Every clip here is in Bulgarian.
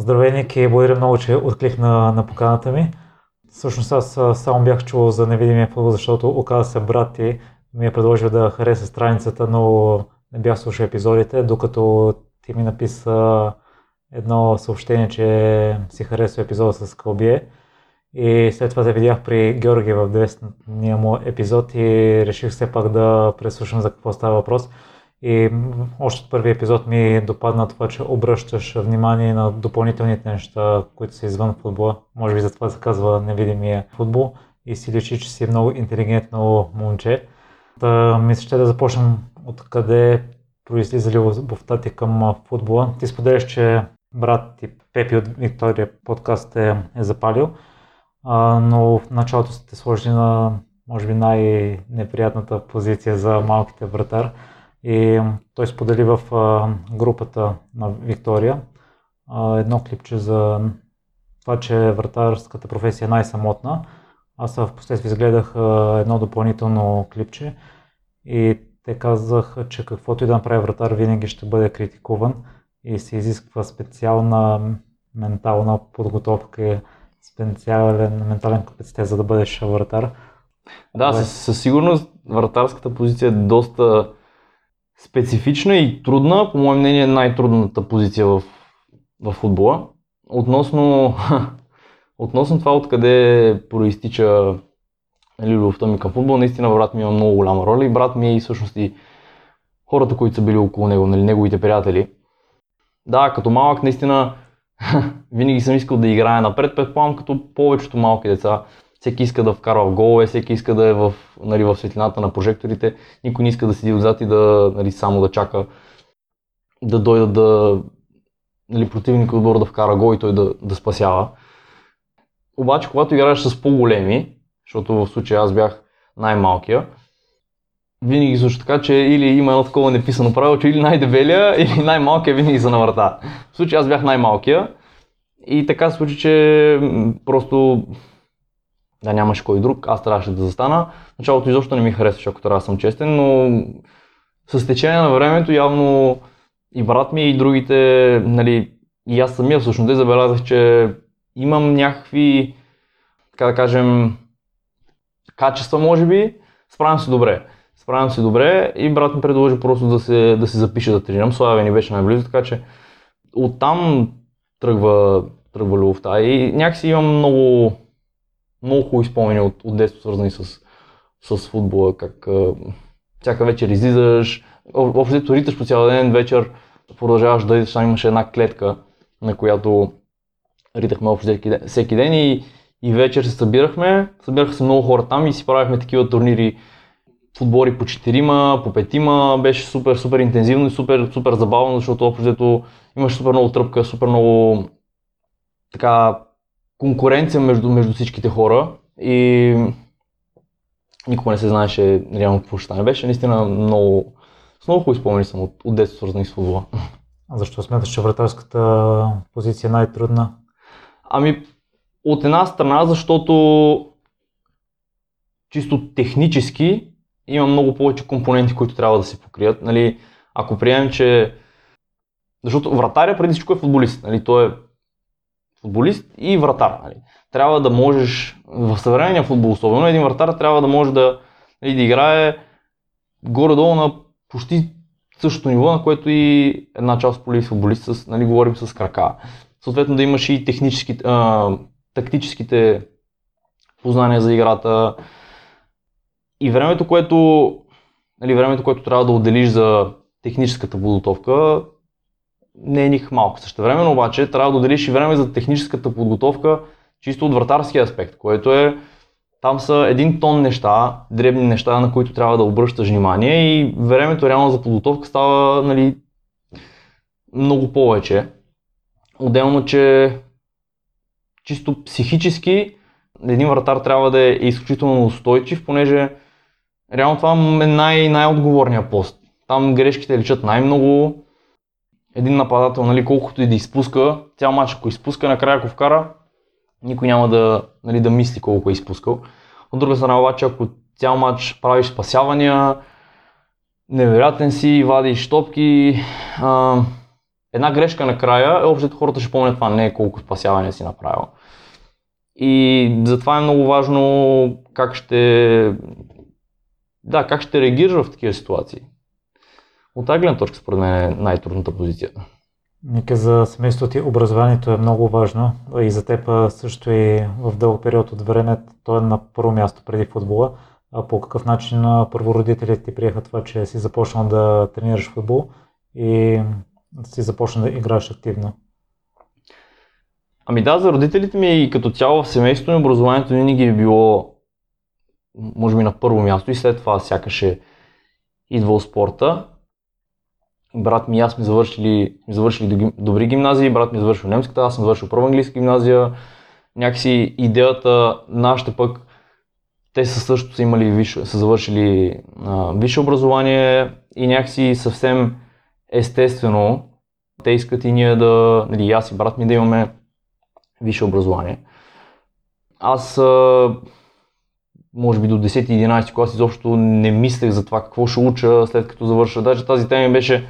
Здравей, Ники, благодаря много, че откликна на поканата ми. Всъщност аз само бях чул за невидимия футбол, защото оказа се брат ти ми е предложил да хареса страницата, но не бях слушал епизодите, докато ти ми написа едно съобщение, че си харесва епизода с Кълбие. И след това те видях при Георги в 200-ния му епизод и реших все пак да преслушам за какво става въпрос. И още от първи епизод ми допадна това, че обръщаш внимание на допълнителните неща, които са извън футбола. Може би за това се казва невидимия футбол и си личи, че си много интелигентно момче. Та, мисля, ще да започнем от къде произлиза любовта ти към футбола. Ти споделяш, че брат ти Пепи от Виктория подкаст е, е запалил, а, но в началото сте сложили на може би най-неприятната позиция за малките вратар. И той сподели в групата на Виктория едно клипче за това, че вратарската професия е най-самотна. Аз в последствие изгледах едно допълнително клипче и те казаха, че каквото и да направи вратар, винаги ще бъде критикуван и се изисква специална ментална подготовка, специален ментален капацитет, за да бъдеш вратар. Да, със, със сигурност вратарската позиция е доста специфична и трудна, по мое мнение най-трудната позиция в, в футбола. Относно, относно това откъде проистича нали, любовта ми към футбол, наистина брат ми има много голяма роля и брат ми е и всъщност и хората, които са били около него, нали, неговите приятели. Да, като малък наистина винаги съм искал да играя напред, предполагам като повечето малки деца всеки иска да вкарва в голове, всеки иска да е в, нали, в светлината на прожекторите, никой не иска да седи отзад и да, нали, само да чака да дойдат да нали, противник отбор да вкара гол и той да, да спасява. Обаче, когато играеш с по-големи, защото в случая аз бях най-малкия, винаги също така, че или има едно такова неписано правило, че или най-дебелия, или най-малкия винаги са на врата. В случая аз бях най-малкия и така се случи, че просто да нямаше кой друг, аз трябваше да застана. Началото изобщо не ми харесваше, ако трябва да съм честен, но с течение на времето явно и брат ми и другите, нали, и аз самия всъщност забелязах, че имам някакви, така да кажем, качества, може би, справям се добре. Справям се добре и брат ми предложи просто да се, да се запише да тренирам. Славя ни беше най-близо, така че оттам тръгва, тръгва любовта. И някакси имам много, много хубави спомени от, от детство, свързани с, с футбола, как а, всяка вечер излизаш, общо риташ по цял ден, вечер продължаваш да идеш, имаше една клетка, на която ритахме общо всеки ден и, и вечер се събирахме, събираха се много хора там и си правихме такива турнири, футбори по четирима, по петима, беше супер, супер интензивно и супер, супер забавно, защото общо имаше супер много тръпка, супер много така конкуренция между, между всичките хора и никога не се знаеше реално какво ще стане. Беше наистина много, с много хубави спомени съм от, от детство свързани с футбола. А защо смяташ, че вратарската позиция е най-трудна? Ами, от една страна, защото чисто технически има много повече компоненти, които трябва да се покрият. Нали, ако приемем, че... Защото вратаря преди всичко е футболист. Нали, той е футболист и вратар. Нали. Трябва да можеш, в съвременния футбол особено, един вратар трябва да може да, нали, да играе горе-долу на почти същото ниво, на което и една част от футболист, с, нали, говорим с крака. Съответно да имаш и технически, а, тактическите познания за играта и времето, което, нали, времето, което трябва да отделиш за техническата подготовка, не е никак малко. Също време, обаче трябва да отделиш и време за техническата подготовка, чисто от вратарския аспект, което е там са един тон неща, дребни неща, на които трябва да обръщаш внимание и времето реално за подготовка става нали, много повече. Отделно, че чисто психически един вратар трябва да е изключително устойчив, понеже реално това е най- най-отговорният пост. Там грешките личат най-много, един нападател, нали, колкото и да изпуска, цял матч ако изпуска, накрая ако вкара, никой няма да, нали, да мисли колко е изпускал. От друга страна обаче, ако цял матч правиш спасявания, невероятен си, вадиш топки, а, една грешка накрая, общо хората ще помнят това, не е колко спасяване си направил. И затова е много важно как ще, да, как ще реагираш в такива ситуации. От тази гледна точка, според мен, е най-трудната позиция. Нека за семейството ти образованието е много важно и за теб също и в дълъг период от време то е на първо място преди футбола. А по какъв начин първородителите ти приеха това, че си започнал да тренираш футбол и си започна да играеш активно? Ами да, за родителите ми и като цяло в семейството ми образованието винаги е било може би на първо място и след това сякаш е идвал спорта. Брат ми и аз сме завършили, завършили добри гимназии, брат ми е завършил немската, аз съм завършил първа английска гимназия. Някакси идеята, нашите пък, те са също са имали, са завършили а, висше образование и някакси съвсем естествено те искат и ние да, нали, аз и брат ми да имаме висше образование. Аз а, може би до 10-11 клас изобщо не мислех за това какво ще уча след като завърша. Даже тази тема беше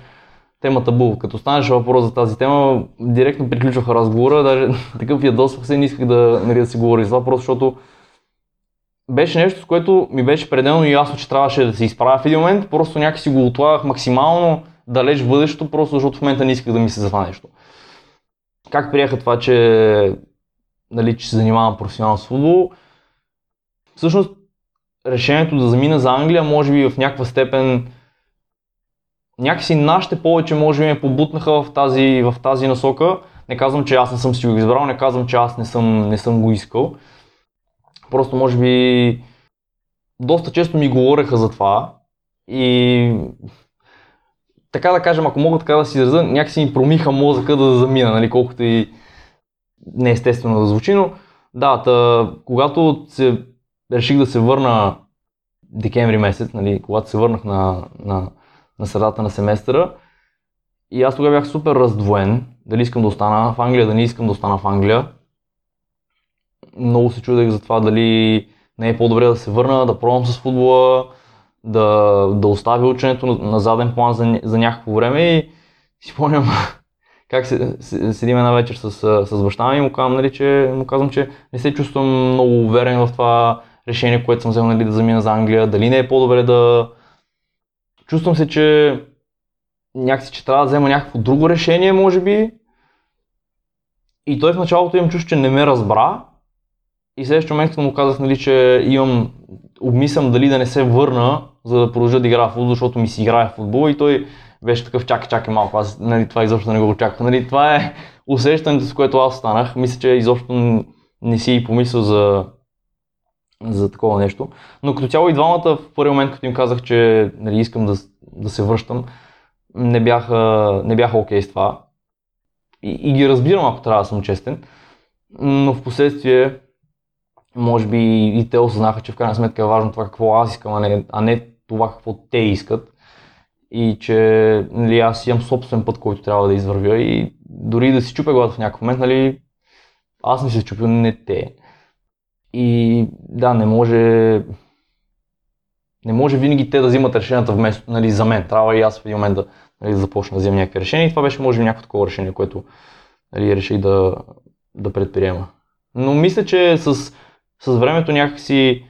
тема табу. Като станеше въпрос за тази тема, директно приключваха разговора, даже такъв ядосвах се, не исках да, нали, да си говоря за това, просто защото беше нещо, с което ми беше пределно ясно, че трябваше да се изправя в един момент, просто някакси го отлагах максимално далеч в бъдещето, просто защото в момента не исках да мисля за това нещо. Как приеха това, че, нали, че се занимавам професионално с футбол? Всъщност, решението да замина за Англия, може би в някаква степен някакси нашите повече може би ме побутнаха в тази, в тази насока. Не казвам, че аз не съм си го избрал, не казвам, че аз не съм, не съм го искал. Просто може би доста често ми говореха за това и така да кажем, ако мога така да си изразя, някакси ми промиха мозъка да замина, нали, колкото и неестествено да звучи, но да, тъ, когато се реших да се върна декември месец, нали, когато се върнах на, на, на средата на семестъра, и аз тогава бях супер раздвоен, дали искам да остана в Англия, да не искам да остана в Англия. Много се чудех за това дали не е по-добре да се върна, да пробвам с футбола, да, да оставя ученето на, на заден план за, за някакво време. И си спомням как се, седим една вечер с, с баща ми и му казвам, нали, че, му казвам, че не се чувствам много уверен в това решение, което съм взел нали, да замина за Англия, дали не е по-добре да... Чувствам се, че някакси, че трябва да взема някакво друго решение, може би. И той в началото имам чувство, че не ме разбра. И следващия момент, му казах, нали, че имам, обмислям дали да не се върна, за да продължа да играя в футбол, защото ми си играе в футбол и той беше такъв чакай, чакай малко, аз нали, това изобщо не го очаквах. Нали, това е усещането, с което аз станах. Мисля, че изобщо не си и помислил за, за такова нещо. Но като цяло и двамата в първи момент, като им казах, че нали, искам да, да се връщам, не бяха, не бяха окей okay с това. И, и ги разбирам, ако трябва да съм честен. Но в последствие, може би и те осъзнаха, че в крайна сметка е важно това какво аз искам, а не, а не това какво те искат. И че нали, аз имам собствен път, който трябва да извървя и дори да си чупя главата в някакъв момент, нали, аз не се чупя, не те. И да, не може не може винаги те да взимат решенията вместо нали, за мен. Трябва и аз в един момент да, нали, да започна да вземам някакви решения. И това беше може би някакво такова решение, което нали, реших да, да предприема. Но мисля, че с, с времето някакси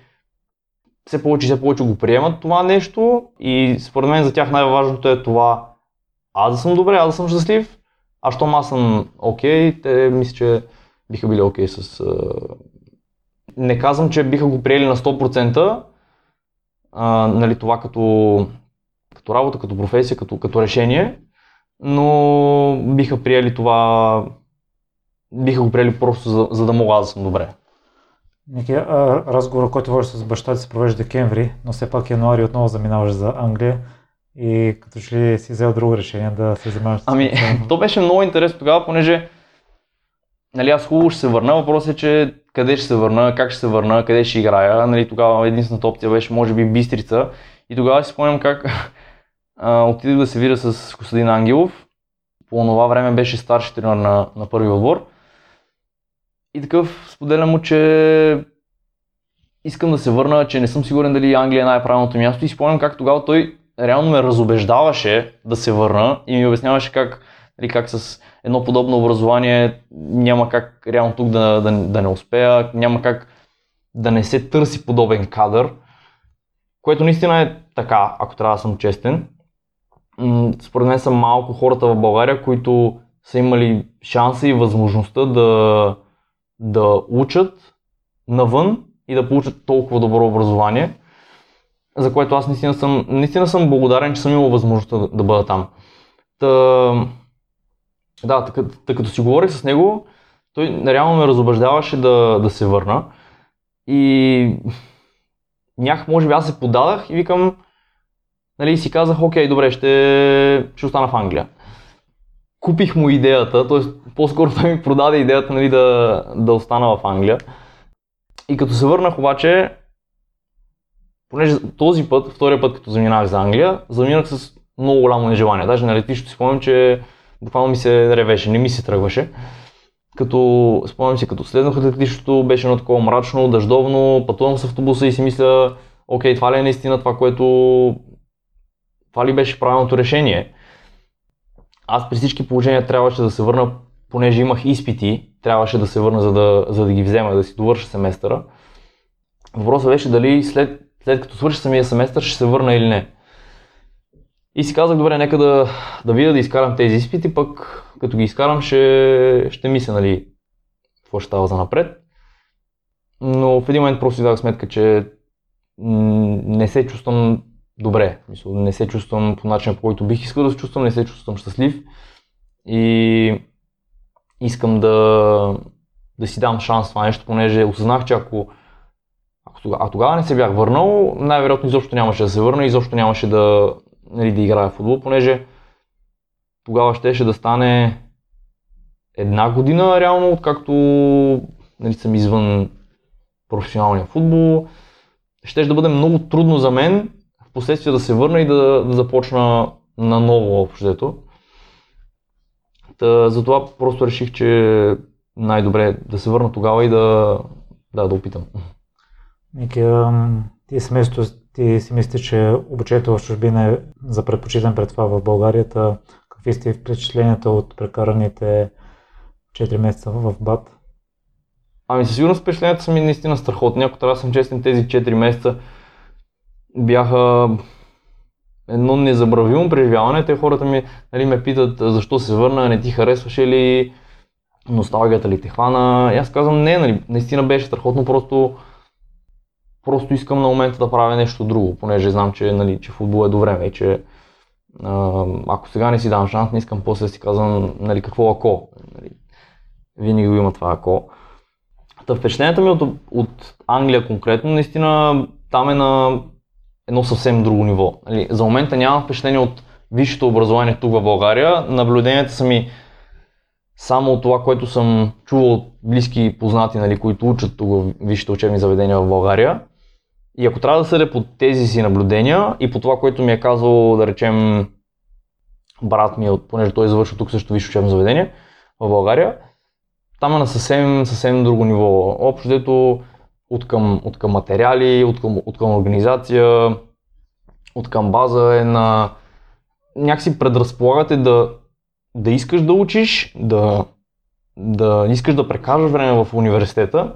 все повече и все повече го приемат това нещо и според мен за тях най-важното е това аз да съм добре, аз да съм щастлив, а щом аз съм окей, okay, те мисля, че биха били окей okay с... Не казвам, че биха го приели на 100%, а, нали, това като, като работа, като професия, като, като решение, но биха приели това, биха го приели просто за, за да мога аз да съм добре. Ники, разговор, който водиш с баща ти се провежда декември, но все пак януари отново заминаваш за Англия и като че ли си взел друго решение да се занимаваш с Ами, то беше много интересно тогава, понеже нали, аз хубаво ще се върна. Въпросът е, че къде ще се върна, как ще се върна, къде ще играя. Нали, тогава единствената опция беше, може би, Бистрица. И тогава си спомням как а, отидох да се видя с Костадин Ангелов. По това време беше старши тренер на, на първи отбор. И такъв споделям му, че искам да се върна, че не съм сигурен дали Англия е най-правилното място. И спомням как тогава той реално ме разобеждаваше да се върна и ми обясняваше как Нали, как с едно подобно образование няма как реално тук да, да, да не успея, няма как да не се търси подобен кадър, което наистина е така, ако трябва да съм честен. Според мен са малко хората в България, които са имали шанса и възможността да, да учат навън и да получат толкова добро образование, за което аз наистина съм, наистина съм благодарен, че съм имал възможността да, да бъда там. Та, да, така, като си говорих с него, той реално ме разобеждаваше да, да се върна. И някак, може би аз се подадах и викам, нали, си казах, окей, добре, ще, ще остана в Англия. Купих му идеята, т.е. по-скоро той ми продаде идеята нали, да, да остана в Англия. И като се върнах обаче, понеже този път, втория път като заминах за Англия, заминах с много голямо нежелание. Даже на летището си спомням, че буквално ми се ревеше, не ми се тръгваше. Като, спомням си, като следнах от летището, беше едно такова мрачно, дъждовно, пътувам с автобуса и си мисля, окей, това ли е наистина това, което... Това ли беше правилното решение? Аз при всички положения трябваше да се върна, понеже имах изпити, трябваше да се върна, за да, за да ги взема, да си довърша семестъра. Въпросът беше дали след, след като свърши самия семестър ще се върна или не. И си казах, добре, нека да, да видя да изкарам тези изпити, пък като ги изкарам ще, ще мисля, нали, какво ще става за напред. Но в един момент просто си дах сметка, че не се чувствам добре. Мисля, не се чувствам по начина, по който бих искал да се чувствам, не се чувствам щастлив. И искам да, да си дам шанс това нещо, понеже осъзнах, че ако, ако тогава, а тогава не се бях върнал, най-вероятно изобщо нямаше да се върна, изобщо нямаше да, нали, да играя в футбол, понеже тогава щеше да стане една година реално, откакто нали, съм извън професионалния футбол. Ще да бъде много трудно за мен в последствие да се върна и да, да започна на ново общото. Та, затова просто реших, че най-добре да се върна тогава и да, да, да опитам. Ники, ти семейството ти си мислиш, че обучението в чужбина е за предпочитан пред това в България. Какви сте впечатленията от прекараните 4 месеца в БАТ? Ами със сигурност впечатленията са ми наистина страхотни. Ако трябва да съм честен, тези 4 месеца бяха едно незабравимо преживяване. Те хората ми нали, ме питат защо се върна, не ти харесваше ли, носталгията ли те хвана. И аз казвам не, нали, наистина беше страхотно, просто просто искам на момента да правя нещо друго, понеже знам, че, нали, че футбол е до време и че а, ако сега не си дам шанс, не искам после да си казвам нали, какво ако. Нали, винаги го има това ако. Та впечатлението ми от, от Англия конкретно, наистина там е на едно съвсем друго ниво. Нали, за момента нямам впечатление от висшето образование тук в България. Наблюденията са ми само от това, което съм чувал от близки познати, нали, които учат тук в висшите учебни заведения в България. И ако трябва да съдя по тези си наблюдения и по това, което ми е казал, да речем, брат ми, понеже той завършил тук също висше учебно заведение в България, там е на съвсем, съвсем друго ниво. Общо дето от към, от към материали, от към, от към организация, от към база е на... Някакси предразполагате да, да искаш да учиш, да, да искаш да прекажеш време в университета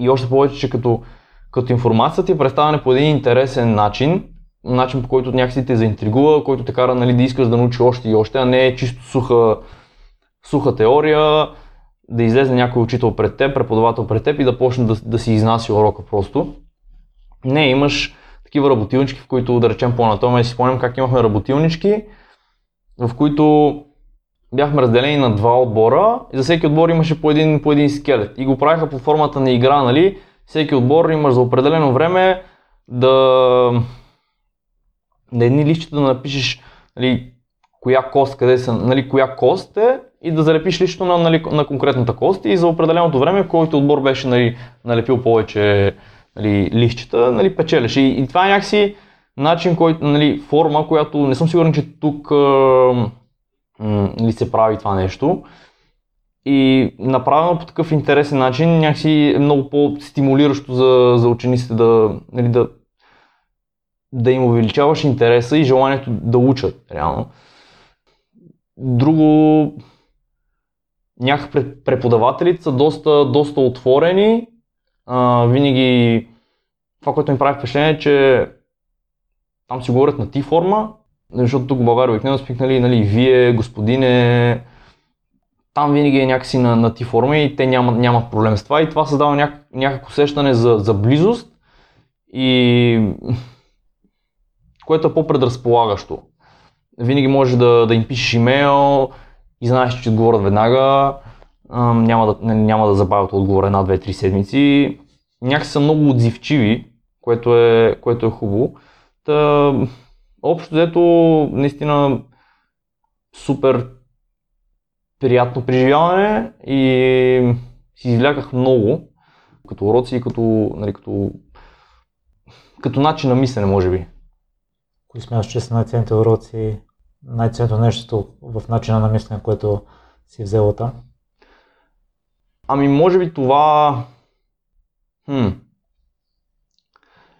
и още повече, че като като информацията ти е представена по един интересен начин, начин по който някакси те заинтригува, който те кара нали, да искаш да научиш още и още, а не чисто суха, суха теория, да излезе някой учител пред теб, преподавател пред теб и да почне да, да си изнася урока просто. Не, имаш такива работилнички, в които да речем по-натом, си спомням как имахме работилнички, в които бяхме разделени на два отбора и за всеки отбор имаше по един, по един скелет. И го правиха по формата на игра, нали? Всеки отбор имаш за определено време да на едни лищите да напишеш нали, коя кост, къде са, нали, коя кост е и да залепиш лично на, нали, на конкретната кост и за определеното време, който отбор беше нали, налепил повече нали, лищчета, нали, печелиш. И, и това е някакси начин, който, нали, форма, която не съм сигурен, че тук нали, се прави това нещо. И направено по такъв интересен начин, някакси е много по-стимулиращо за, за учениците да, нали, да, да им увеличаваш интереса и желанието да учат, реално. Друго, някак преподавателите са доста, доста отворени. А, винаги това, което ми прави впечатление е, че там си говорят на ти форма, защото тук в България обикновено спикнали, нали, вие, господине, там винаги е някакси на, на ти форма и те нямат, нямат проблем с това и това създава няк, някакво усещане за, за близост и което е по-предразполагащо. Винаги можеш да, да им пишеш имейл и знаеш, че отговорят веднага, няма да, няма да забавят отговор една, две, три седмици. Някакси са много отзивчиви, което е, което е хубаво. Та, общо взето, наистина супер приятно преживяване и си извляках много като уроци и като, нали, като, като начин на мислене, може би. Кои смяташ, че са най-ценните уроци, най-ценното нещо в начина на мислене, което си взел там? Ами, може би това... Хм.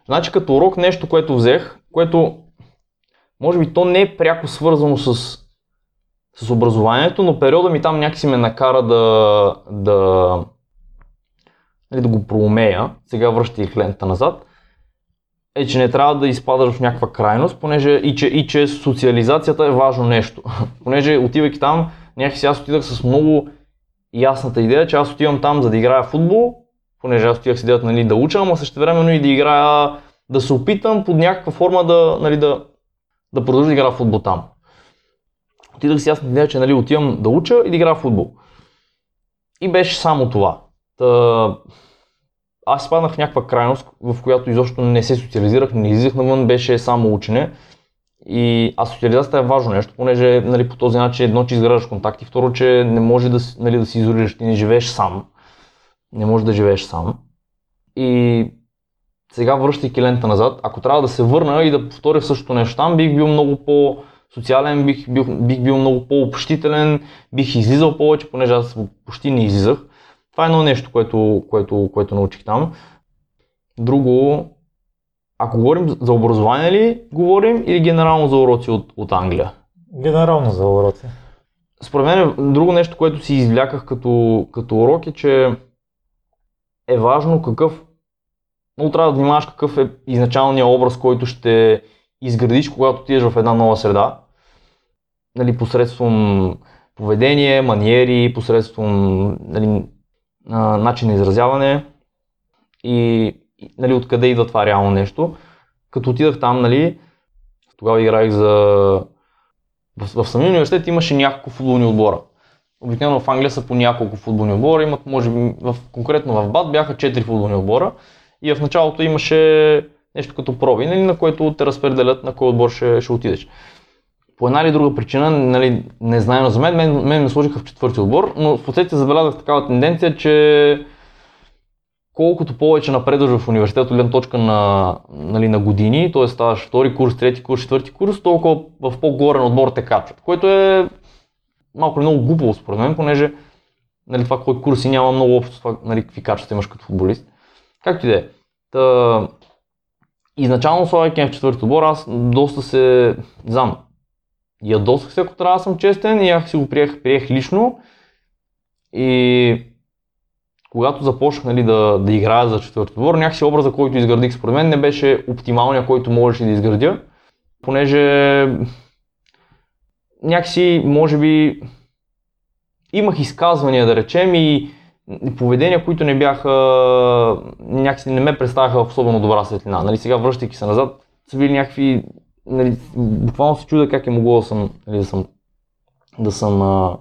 Значи като урок нещо, което взех, което може би то не е пряко свързано с с образованието, но периода ми там някакси ме накара да, да, нали, да го проумея, сега връщай лента назад, е, че не трябва да изпадаш в някаква крайност, понеже и че, и че социализацията е важно нещо. понеже отивайки там, някакси аз отидах с много ясната идея, че аз отивам там за да играя футбол, понеже аз отивах с идеята нали, да уча, ама също времено и да играя, да се опитам под някаква форма да, нали, да, да продължа да играя футбол там отидах с ясна идея, че нали, отивам да уча и да играя в футбол. И беше само това. Та, аз спаднах в някаква крайност, в която изобщо не се социализирах, не излизах навън, беше само учене. И, а социализацията е важно нещо, понеже нали, по този начин едно, че изграждаш контакти, второ, че не може да, нали, да си изолираш, ти не живееш сам. Не можеш да живееш сам. И сега връщайки лента назад, ако трябва да се върна и да повторя същото нещо там, бих бил много по- социален, бих бил, бих бил много по-общителен, бих излизал повече, понеже аз почти не излизах. Това е едно нещо, което, което, което научих там. Друго, ако говорим за образование ли говорим или генерално за уроци от, от Англия? Генерално за уроци. Според мен друго нещо, което си извляках като, като урок е, че е важно какъв, много трябва да внимаваш какъв е изначалният образ, който ще изградиш, когато отидеш в една нова среда, нали, посредством поведение, маниери, посредством нали, начин на изразяване и нали, откъде идва това реално нещо. Като отидах там, нали, тогава играех за... В, в самия университет имаше няколко футболни отбора. Обикновено в Англия са по няколко футболни отбора, имат, може би, в, конкретно в БАД бяха 4 футболни отбора и в началото имаше нещо като проби, нали, на което те разпределят на кой отбор ще, ще отидеш. По една или друга причина, нали, не знаем за мен, мен, мен ме сложиха в четвърти отбор, но в последствие забелязах такава тенденция, че колкото повече напредваш в университет от точка на, нали, на години, т.е. ставаш втори курс, трети курс, четвърти курс, толкова в по-горен отбор те качват, което е малко много глупаво според мен, понеже нали, това кой курси няма много общо с това, нали, какви качества имаш като футболист. Както и да е. Изначално слагайки в четвърти отбор, аз доста се, знам, ядосах се, ако трябва да съм честен и аз си го приех, приех лично. И когато започнах нали, да, да играя за четвърти отбор, някакси образа, който изградих според мен не беше оптималния, който можеше да изградя, понеже някакси, може би, имах изказвания, да речем, и поведения, които не бяха, някакси не ме представяха в особено добра светлина. Нали, сега връщайки се назад, са били някакви, нали, буквално се чуда как е могло да съм, нали, да съм, да съм а,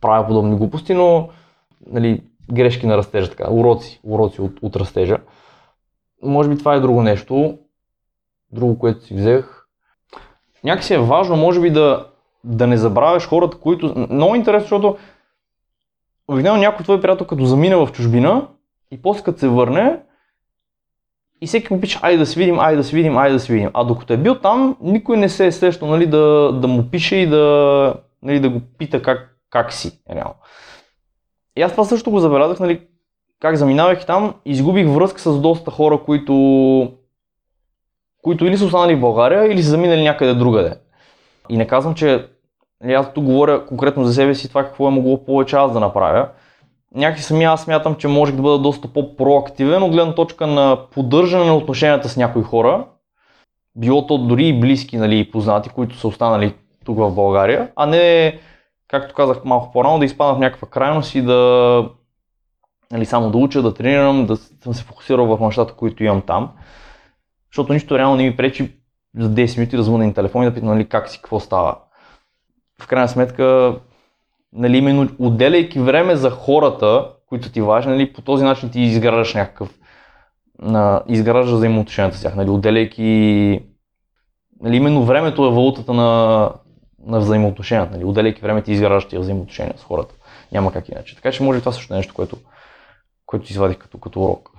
правил подобни глупости, но нали, грешки на растежа, така, уроци, уроци от, от растежа. Може би това е друго нещо, друго, което си взех. Някакси е важно, може би да, да не забравяш хората, които... Много интересно, защото обикновено някой твой приятел като замине в чужбина и после като се върне и всеки му пише, айде да се видим, айде да се видим, айде да се видим. А докато е бил там, никой не се е срещал нали, да, да му пише и да, нали, да го пита как, как си. Реално. И аз това също го забелязах, нали, как заминавах там, изгубих връзка с доста хора, които, които или са останали в България, или са заминали някъде другаде. И не казвам, че аз тук говоря конкретно за себе си това какво е могло повече аз да направя. Някакси самия аз смятам, че можех да бъда доста по-проактивен от гледна точка на поддържане на отношенията с някои хора, било то дори и близки нали, и познати, които са останали тук в България, а не, както казах малко по-рано, да изпадам в някаква крайност и да нали, само да уча, да тренирам, да съм се фокусирал върху нещата, които имам там. Защото нищо реално не ми пречи за 10 минути да звъна на телефон и да питам нали, как си, какво става. В крайна сметка, нали, именно отделяйки време за хората, които ти важни, нали, по този начин ти изграждаш някакъв, на, изграждаш взаимоотношенията с тях, нали, отделяйки нали, именно времето е валутата на, на взаимоотношенията. Нали, отделяйки време ти изграждаш тия взаимоотношения с хората. Няма как иначе. Така че може това също е нещо, което, което извадих като, като урок.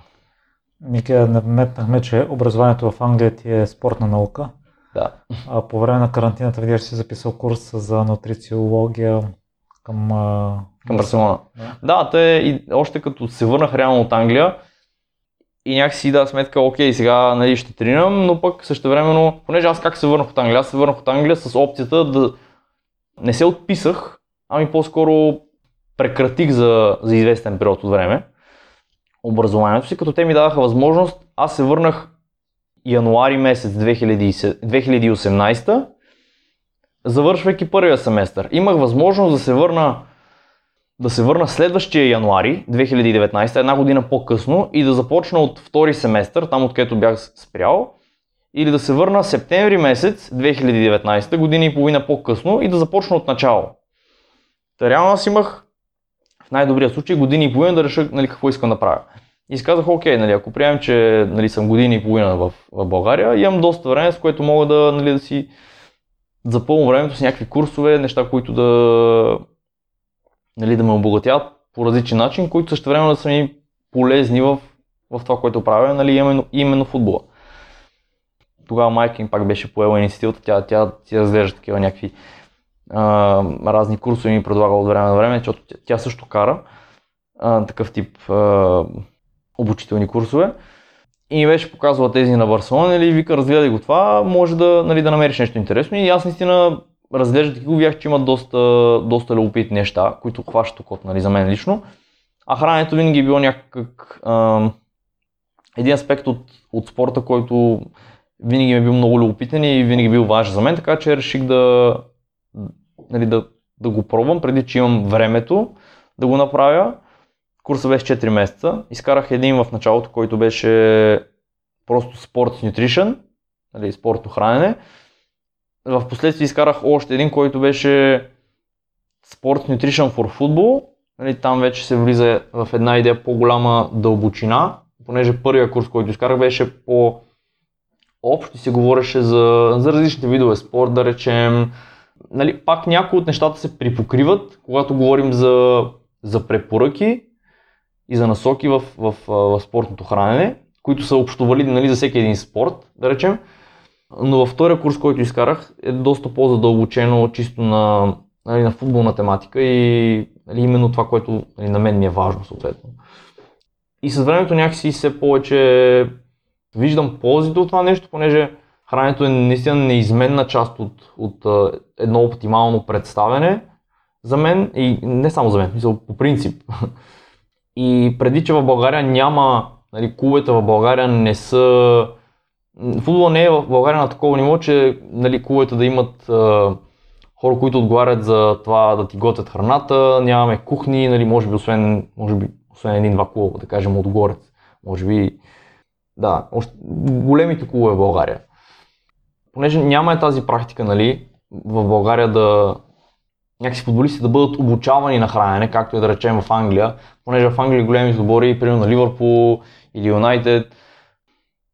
Мика, наметнахме, че образованието в Англия ти е спортна наука. Да. А по време на карантината видях, че си записал курс за нутрициология към... Към Барселона. Да, да те, и още като се върнах реално от Англия и някакси си да сметка, окей, сега нали, ще тренирам, но пък също времено, понеже аз как се върнах от Англия, аз се върнах от Англия с опцията да не се отписах, ами по-скоро прекратих за, за известен период от време образованието си, като те ми дадаха възможност. Аз се върнах януари месец 2018, завършвайки първия семестър. Имах възможност да се върна да се върна следващия януари 2019, една година по-късно и да започна от втори семестър, там откъдето бях спрял, или да се върна септември месец 2019, година и половина по-късно и да започна от начало. Та реално аз имах в най-добрия случай години и половина да реша нали, какво искам да правя. И си казах, окей, нали, ако приемем, че нали, съм години и половина в, в България, имам доста време, с което мога да, нали, да си запълвам времето с някакви курсове, неща, които да, нали, да ме обогатяват по различен начин, които също време да са ми полезни в, в това, което правя, нали, именно, именно футбола. Тогава майка им пак беше поела инициативата, тя, тя си разглежда такива някакви а, разни курсове ми предлага от време на време, защото тя, тя също кара а, такъв тип а, обучителни курсове. И ми беше показвала тези на Барселона, нали, вика, разгледай го това, може да, нали, да намериш нещо интересно. И аз наистина разглеждайки го, видях, че има доста, доста любопитни неща, които хващат окото, нали, за мен лично. А храненето винаги е било някак а, един аспект от, от спорта, който винаги ми е бил много любопитен и винаги е бил важен за мен, така че реших да, нали, да, да го пробвам, преди че имам времето да го направя. Курсът беше 4 месеца. Изкарах един в началото, който беше просто спорт nutrition, нали, спортно хранене. В последствие изкарах още един, който беше спорт nutrition for football. Там вече се влиза в една идея по-голяма дълбочина, понеже първия курс, който изкарах, беше по общо и се говореше за, за различните видове спорт, да речем. Нали, пак някои от нещата се припокриват, когато говорим за, за препоръки и за насоки в, в, в, спортното хранене, които са общо валидни нали, за всеки един спорт, да речем. Но във втория курс, който изкарах, е доста по-задълбочено, чисто на, нали, на футболна тематика и нали, именно това, което нали, на мен ми е важно съответно. И с времето някакси все повече виждам ползите от това нещо, понеже храненето е наистина неизменна част от, от едно оптимално представяне за мен и не само за мен, по принцип. И преди, че в България няма, нали, клубовете в България не са... Футбол не е в България на такова ниво, че нали, клубовете да имат а, хора, които отговарят за това да ти готвят храната, нямаме кухни, нали, може би освен, може би, освен един-два клуба, да кажем, отгорец. Може би, да, още, големите клубове в България. Понеже няма е тази практика, нали, в България да, някакси футболисти да бъдат обучавани на хранене, както е да речем в Англия, понеже в Англия големи отбори, примерно на Ливърпул или Юнайтед,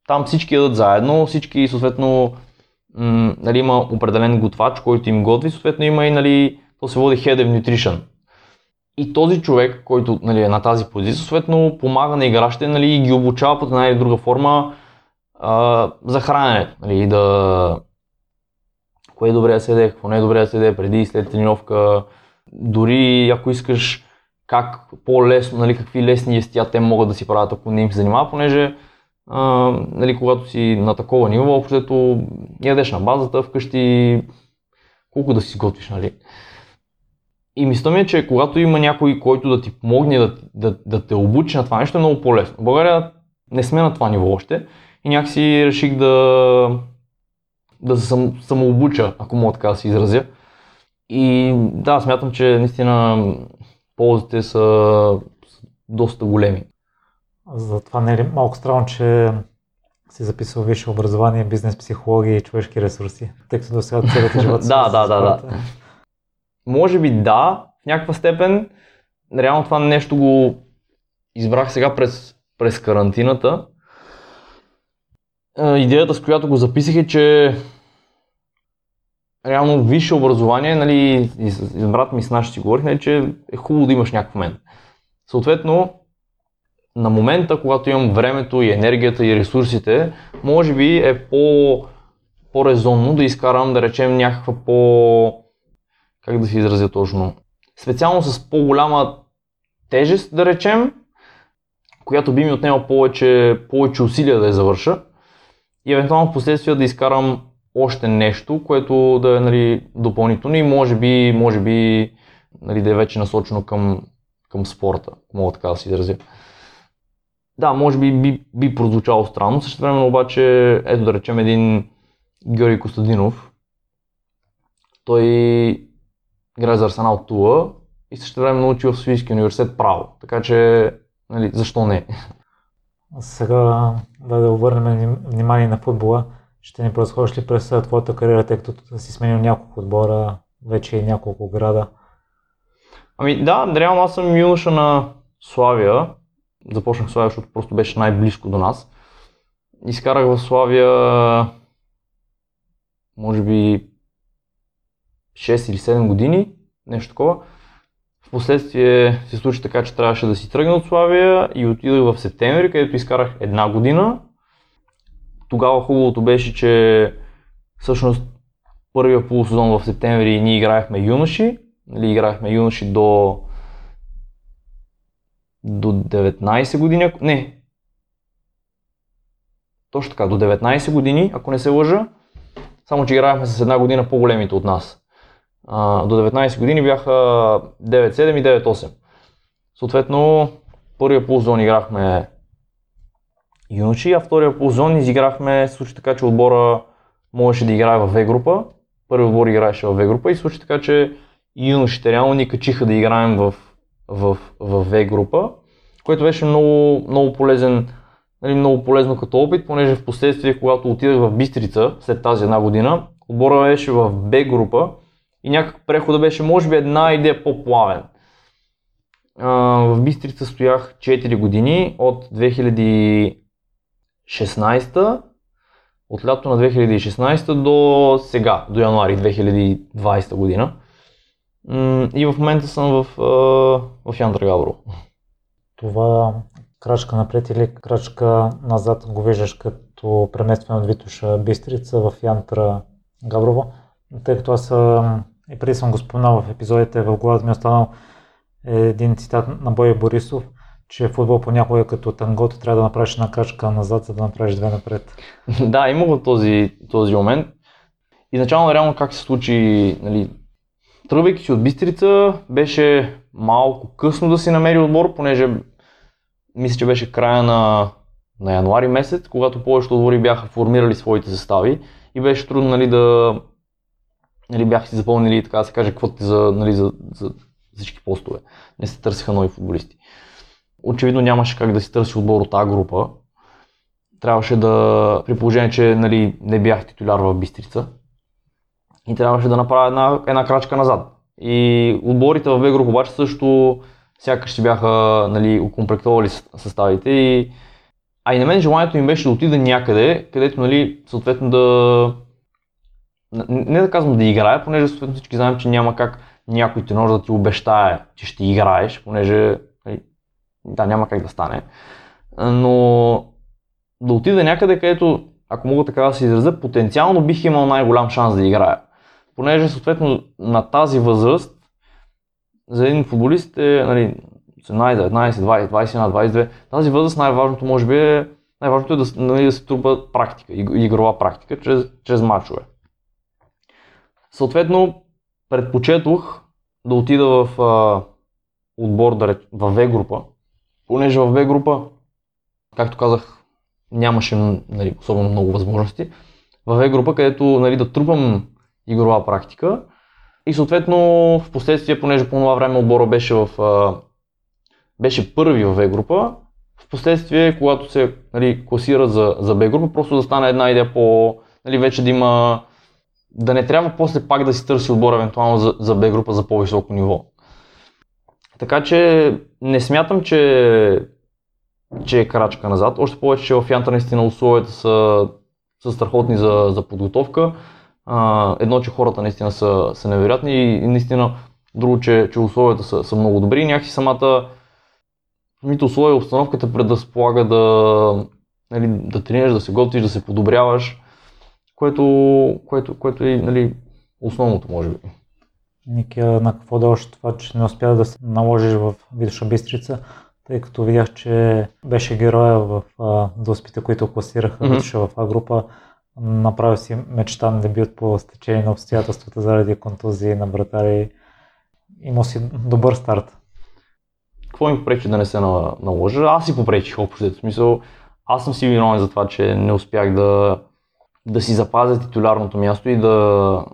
там всички ядат заедно, всички съответно м- нали, има определен готвач, който им готви, съответно има и нали, то се води Head of Nutrition. И този човек, който нали, е на тази позиция, съответно помага на играчите нали, и ги обучава под една или друга форма а, за хранене. Нали, да, кое е добре да се яде, какво не е добре да се яде преди и след тренировка. Дори ако искаш как по-лесно, нали, какви лесни естия те могат да си правят, ако не им се занимава, понеже а, нали, когато си на такова ниво, общото ядеш на базата, вкъщи колко да си изготвиш, нали? И мисля ми е, че когато има някой, който да ти помогне да, да, да те обучи на това нещо, е много по-лесно. В България не сме на това ниво още и някакси реших да, да се сам, самообуча, ако мога така да се изразя. И да, смятам, че наистина ползите са доста големи. Затова не е ли малко странно, че си записал висше образование, бизнес, психология и човешки ресурси, тъй като до сега целият живот Да, да, да, да. Може би да, в някаква степен. Реално това нещо го избрах сега през, през карантината. Идеята, с която го записах е, че реално висше образование, нали, и с брат ми с наши си говорих, нали, че е хубаво да имаш някакъв момент. Съответно, на момента, когато имам времето и енергията и ресурсите, може би е по, по-резонно да изкарам, да речем, някаква по... как да се изразя точно? Специално с по-голяма тежест, да речем, която би ми отнела повече, повече усилия да я завърша и евентуално в последствие да изкарам още нещо, което да е нали, допълнително и може би, може би нали, да е вече насочено към, към спорта, мога така да си изразя. Да, може би би, би прозвучало странно, също време обаче, ето да речем един Георги Костадинов, той играе за Арсенал Тула и също време научи в Софийския университет право. Така че, нали, защо не? Сега да, да обърнем внимание на футбола. Ще ни произходиш ли през твоята кариера, тъй като си сменил няколко отбора, вече и няколко града? Ами да, реално аз съм юноша на Славия. Започнах Славия, защото просто беше най-близко до нас. Изкарах в Славия може би 6 или 7 години, нещо такова. Впоследствие се случи така, че трябваше да си тръгна от Славия и отидах в септември, където изкарах една година. Тогава хубавото беше, че всъщност първия полусезон в септември ние играехме юноши. Нали, играехме юноши до до 19 години, не, точно така, до 19 години, ако не се лъжа, само че играехме с една година по-големите от нас. До 19 години бяха 9-7 и 9-8. Съответно, първия полузон играхме юноши, а втория полузон изиграхме, случи така, че отбора можеше да играе в В група. Първият отбор играеше в В група и случи така, че юношите реално ни качиха да играем в, в, в В група, което беше много, много полезен нали, много полезно като опит, понеже в последствие, когато отидах в Бистрица след тази една година, отбора беше в Б група и някак прехода беше може би една идея по-плавен. в Бистрица стоях 4 години от 2016 от лято на 2016 до сега, до януари 2020 година. И в момента съм в, в Яндра Габро. Това крачка напред или крачка назад го виждаш като преместване от Витоша Бистрица в Янтра Габрово, тъй като аз и преди съм го споменал в епизодите, в главата ми е останал един цитат на Боя Борисов, че футбол понякога е като тангото, трябва да направиш една крачка назад, за да направиш две напред. да, има го този, този момент. Изначално реално как се случи, нали, тръгвайки си от Бистрица, беше малко късно да си намери отбор, понеже мисля, че беше края на, на януари месец, когато повечето отбори бяха формирали своите състави и беше трудно нали, да нали, бяха си запълнили, така да се каже, квоти за, нали, за, за, всички постове. Не се търсиха нови футболисти. Очевидно нямаше как да си търси отбор от тази група. Трябваше да, при положение, че нали, не бях титуляр в Бистрица, и трябваше да направя една, една крачка назад. И отборите в група обаче също сякаш си бяха нали, укомплектовали съставите и а и на мен желанието им беше да отида някъде, където нали, съответно да не да казвам да играя, понеже всички знаем, че няма как някой тренер да ти обещае, че ще играеш, понеже нали, да, няма как да стане. Но да отида някъде, където, ако мога така да се изразя, потенциално бих имал най-голям шанс да играя. Понеже съответно на тази възраст за един футболист е нали, 18, 19, 20, 21, 22. Тази възраст най-важното може би е, най-важното е да, нали, да се трупа практика, игрова практика, чрез, чрез мачове. Съответно, предпочетох да отида в а, отбор, да реч, в В група, понеже в В група, както казах, нямаше нали, особено много възможности. В В група, където нали, да трупам игрова практика и съответно в последствие, понеже по това време отбора беше в а, беше първи в В група, в последствие, когато се нали, класира за, за Б група, просто да стане една идея по, нали, вече да има, да не трябва после пак да си търси отбор евентуално за, за Б група за по-високо ниво. Така че не смятам, че, че е крачка назад. Още повече, че в Янта наистина условията са, са страхотни за, за подготовка. А, едно, че хората наистина са, са невероятни и наистина друго, че, че условията са, са много добри. Някакси самата самите условия, обстановката предразполага да, нали, да тренираш, да се готвиш, да се подобряваш, което, което, което е нали, основното, може би. Ники, на какво да още това, че не успя да се наложиш в Витоша Бистрица, тъй като видях, че беше героя в доспите, които класираха mm-hmm. Витоша в А група. Направи си мечтан дебют по стечение на обстоятелствата заради контузии на вратари. Имал си добър старт какво ми попречи да не се наложа? Аз си попречих общо. В смисъл, аз съм си виновен за това, че не успях да, да си запазя титулярното място и да,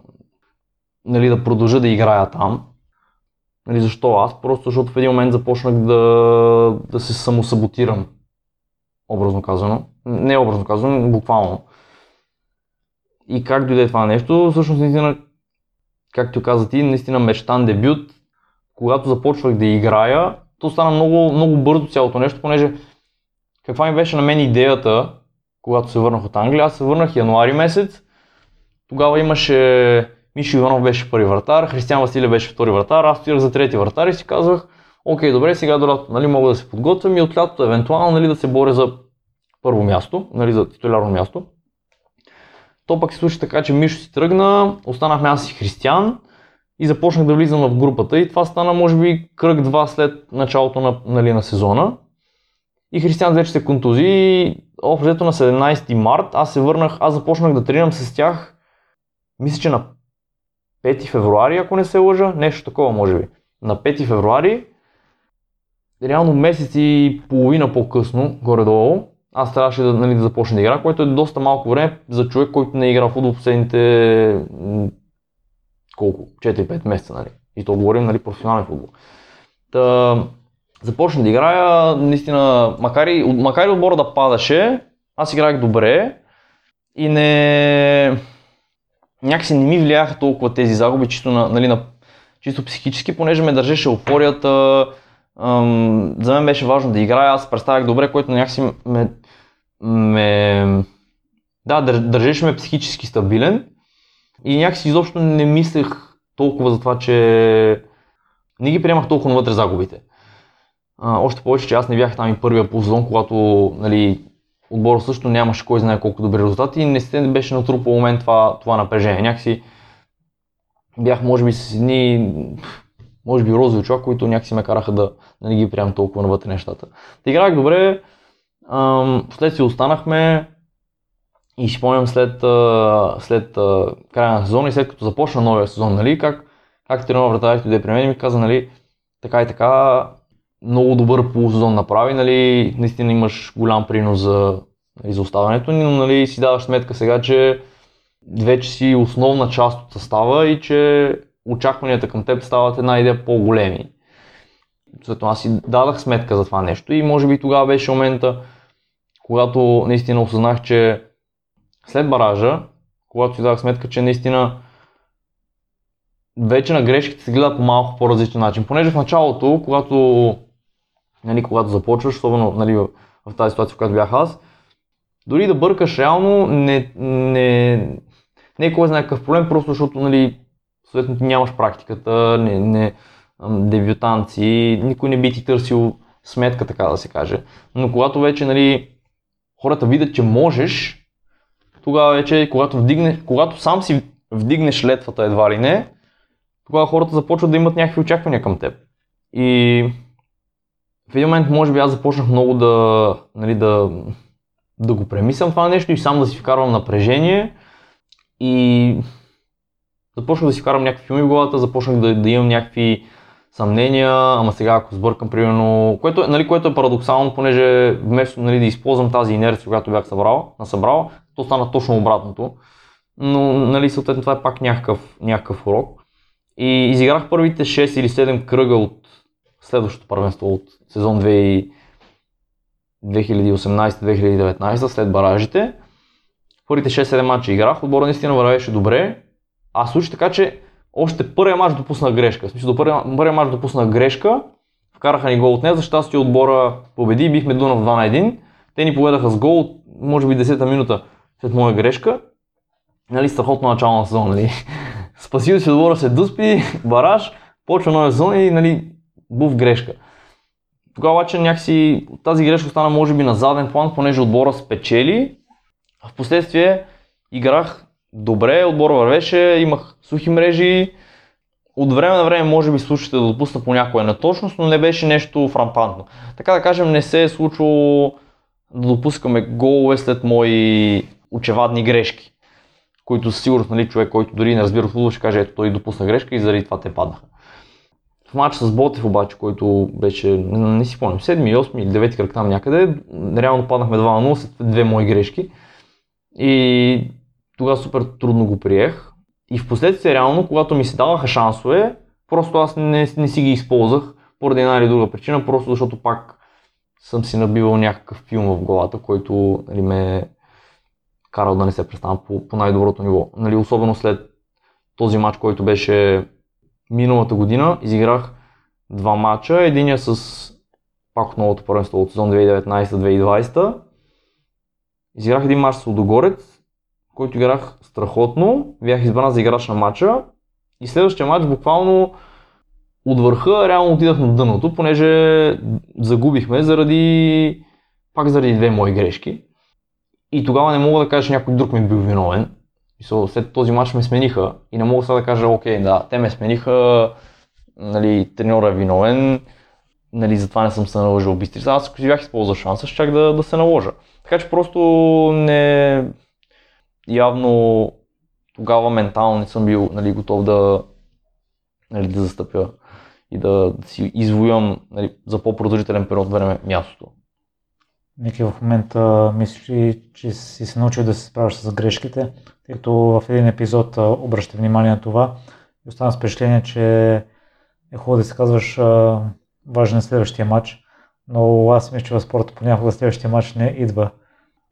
нали, да продължа да играя там. Нали, защо аз? Просто защото в един момент започнах да, да се самосаботирам. Образно казано. Не образно казано, буквално. И как дойде това нещо? Всъщност, наистина, както каза ти, наистина мечтан дебют. Когато започвах да играя, то стана много, много бързо цялото нещо, понеже каква ми беше на мен идеята, когато се върнах от Англия, аз се върнах януари месец, тогава имаше Мишо Иванов беше първи вратар, Християн Василев беше втори вратар, аз стоях за трети вратар и си казвах, окей, добре, сега до лято нали, мога да се подготвям и от лятото евентуално нали, да се боря за първо място, нали, за титулярно място. То пък се случи така, че Мишо си тръгна, останахме аз и Християн и започнах да влизам в групата и това стана може би кръг два след началото на, нали, на сезона. И Християн вече се контузи общо на 17 март аз се върнах, аз започнах да тренирам с тях, мисля, че на 5 февруари, ако не се лъжа, нещо такова може би. На 5 февруари, реално месец и половина по-късно, горе-долу, аз трябваше да, нали, да започна да игра, което е доста малко време за човек, който не е играл футбол последните колко? 4-5 месеца, нали? И то говорим, нали, професионален футбол. Та, започна да играя, наистина, макар и, макар и отбора да падаше, аз играх добре и не... Някакси не ми влияха толкова тези загуби, чисто, на, нали, на, чисто психически, понеже ме държеше еуфорията. Ам, за мен беше важно да играя, аз представях добре, което някакси ме, ме да, държеше ме психически стабилен и някакси изобщо не мислех толкова за това, че не ги приемах толкова навътре загубите. А, още повече, че аз не бях там и първия по сезон, когато нали, отбора също нямаше кой знае колко добри резултати и не се беше натрупал момент това, това напрежение. Някакси бях може би с едни, може би розови очила, които някакси ме караха да, да не ги приемам толкова навътре нещата. Та играх добре, последствие останахме, и си спомням след, след края на сезона и след като започна новия сезон, нали, как, как тренер вратарите дойде при мен и ми каза, нали, така и така, много добър полусезон направи, нали, наистина имаш голям принос за, нали, за оставането ни, но нали, си даваш сметка сега, че вече си основна част от състава и че очакванията към теб стават една идея по-големи. Съответно аз си дадах сметка за това нещо и може би тогава беше момента, когато наистина осъзнах, че след баража, когато си дадах сметка, че наистина вече на грешките се гледа по малко по-различен начин. Понеже в началото, когато, нали, когато започваш, особено нали, в, тази ситуация, в която бях аз, дори да бъркаш реално не, не, не е кой знае какъв проблем, просто защото нали, съответно ти нямаш практиката, не, не, дебютанци, никой не би ти търсил сметка, така да се каже. Но когато вече нали, хората видят, че можеш, тогава вече, когато, вдигне, когато сам си вдигнеш летвата едва ли не, тогава хората започват да имат някакви очаквания към теб. И в един момент, може би, аз започнах много да, нали, да, да го премислям това нещо и сам да си вкарвам напрежение. И Започнах да си карам някакви филми в главата, започнах да, да имам някакви съмнения, ама сега ако сбъркам, примерно, което, е, нали, което е парадоксално, понеже вместо нали, да използвам тази инерция, която бях събрал, насъбрал, то стана точно обратното. Но, нали, съответно, това е пак някакъв, някакъв урок. И изиграх първите 6 или 7 кръга от следващото първенство от сезон 2018-2019 след баражите. Първите 6-7 мача играх, отбора наистина вървеше добре. А случи така, че още първия мач допуснах грешка. В смисъл, до първия, първия мач допуснах грешка, вкараха ни гол от нея, за щастие отбора победи, бихме Дунав 2 на 1. Те ни поведаха с гол, може би 10-та минута след моя грешка. Нали, страхотно начало на сезон, нали. Спасил се отбора се дъспи, бараж, почва нова сезон и нали, був грешка. Тогава обаче някакси тази грешка стана може би на заден план, понеже отбора спечели. В последствие играх добре, отбора вървеше, имах сухи мрежи. От време на време може би случаите да допусна по някоя неточност, но не беше нещо фрампантно. Така да кажем, не се е случило да допускаме голове след мои очевадни грешки, които със сигурност нали, човек, който дори не разбира футбол, ще каже, ето той допусна грешка и заради това те паднаха. В матча с Ботев обаче, който беше, не, си спомням, 7, 8 или 9 кръг там някъде, реално паднахме 2-0 след две мои грешки. И тогава супер трудно го приех. И в последствие, реално, когато ми се даваха шансове, просто аз не, не си ги използвах поради една или друга причина, просто защото пак съм си набивал някакъв филм в главата, който нали, ме е карал да не се представям по, по най-доброто ниво. Нали, особено след този матч, който беше миналата година, изиграх два матча. Единия с пак от новото първенство от сезон 2019-2020. Изиграх един матч с Лудогорец, който играх страхотно. Бях избран за играч на матча. И следващия матч буквално от върха реално отидах на дъното, понеже загубихме заради пак заради две мои грешки. И тогава не мога да кажа, че някой друг ми бил виновен. След този матч ме смениха и не мога сега да кажа, окей, да, те ме смениха, нали, треньора е виновен, нали, затова не съм се наложил бистрица. Аз ако си бях използвал шанса, чак да, да се наложа. Така че просто не, явно тогава ментално не съм бил нали, готов да, нали, да застъпя и да, да си извоювам нали, за по-продължителен период време мястото. Ники в момента мислиш ли, че си се научил да се справяш с грешките, тъй като в един епизод обръща внимание на това и остана с впечатление, че е хубаво да се казваш важен следващия матч, но аз мисля, че в спорта понякога следващия матч не идва.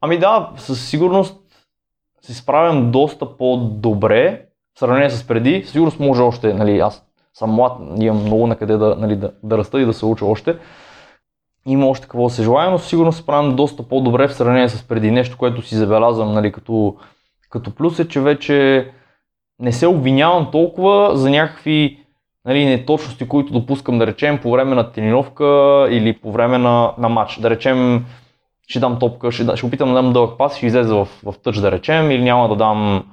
Ами да, със сигурност се справям доста по-добре в сравнение с преди. Със сигурност може още, нали, аз съм млад, имам много на къде да, нали, да, да раста и да се уча още. Има още какво се желая, но сигурно се справям доста по-добре в сравнение с преди. Нещо, което си забелязвам нали, като, като плюс е, че вече не се обвинявам толкова за някакви нали, неточности, които допускам да речем по време на тренировка или по време на, на матч. Да речем ще дам топка, ще, ще опитам да дам дълъг пас, ще излезе в, в тъч да речем, или няма да дам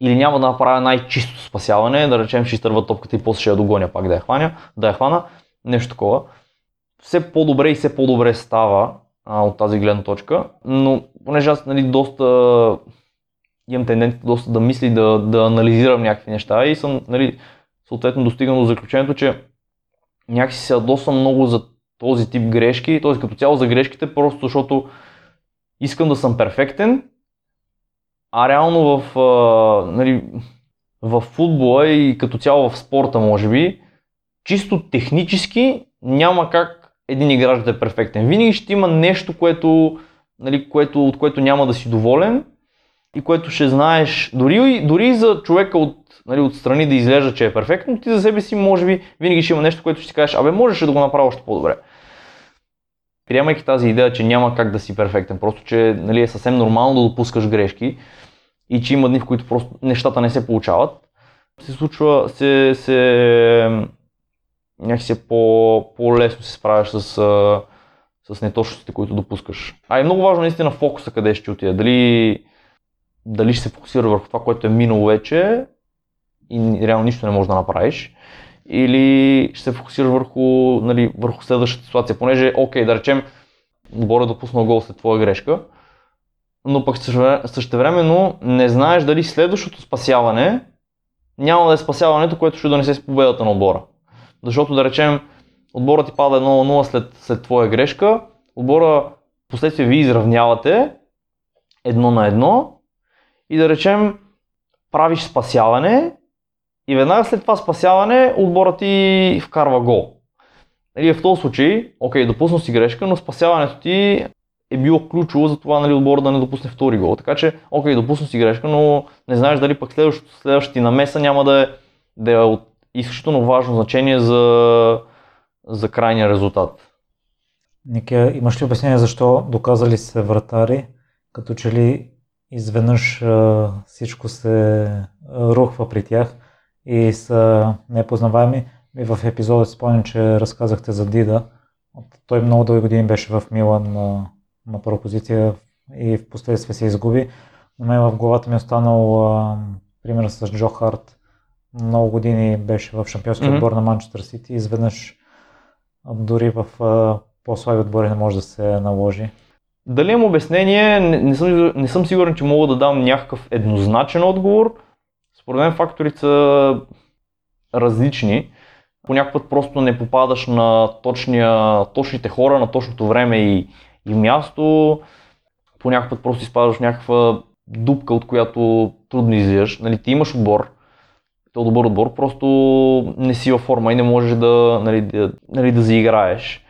или няма да направя най-чисто спасяване, да речем ще изтърва топката и после ще я догоня пак да я хваня, да я хвана, нещо такова. Все по-добре и все по-добре става а, от тази гледна точка, но понеже аз нали, доста имам тенденция доста да мисля и да, да анализирам някакви неща и съм нали, съответно достигнал до заключението, че някакси се ядосвам много за този тип грешки, т.е. като цяло за грешките, просто защото искам да съм перфектен, а реално в, а, нали, в футбола и като цяло в спорта, може би, чисто технически няма как един играч да е перфектен. Винаги ще има нещо, което, нали, което, от което няма да си доволен и което ще знаеш, дори, дори за човека от, нали, от страни да изглежда, че е перфектно, ти за себе си може би винаги ще има нещо, което ще си кажеш, абе можеше да го направя още по-добре. Приемайки тази идея, че няма как да си перфектен, просто че нали, е съвсем нормално да допускаш грешки и че има дни, в които просто нещата не се получават, се случва, се, се някакси е по, по-лесно се справяш с, с неточностите, които допускаш. А е много важно наистина фокуса къде ще отиде. Дали дали ще се фокусира върху това, което е минало вече и реално нищо не можеш да направиш, или ще се фокусираш върху, нали, върху следващата ситуация, понеже, окей, да речем, отбор е допуснал гол след твоя грешка, но пък същевременно не знаеш дали следващото спасяване няма да е спасяването, което ще донесе с победата на отбора. Защото да речем, отборът ти пада 0-0 след, след твоя грешка, отбора последствие ви изравнявате едно на едно и да речем правиш спасяване и веднага след това спасяване отборът ти вкарва гол. Нали, в този случай, окей, допуснал си грешка, но спасяването ти е било ключово за това нали, отбора да не допусне втори гол. Така че, окей, допусна си грешка, но не знаеш дали пък следващото, следващата ти намеса няма да е, да е от изключително важно значение за, за крайния резултат. Нике, имаш ли обяснение защо доказали се вратари, като че ли изведнъж всичко се рухва при тях и са непознаваеми? И в епизода спомням, че разказахте за Дида. Той много дълги години беше в Милан на, на първа позиция и в последствие се изгуби. На мен в главата ми е останал а, пример с Джо Харт. Много години беше в шампионския mm-hmm. отбор на Манчестър Сити и изведнъж дори в по-слаби отбори не може да се наложи. Дали имам обяснение, не, не, съм, не съм сигурен, че мога да дам някакъв еднозначен отговор. Според мен факторите са различни. Понякога просто не попадаш на точния, точните хора, на точното време и, и място. Понякога просто изпадаш в някаква дупка, от която трудно излизаш. Нали, ти имаш отбор, то добър отбор, просто не си във форма и не можеш да, нали, да, нали, да заиграеш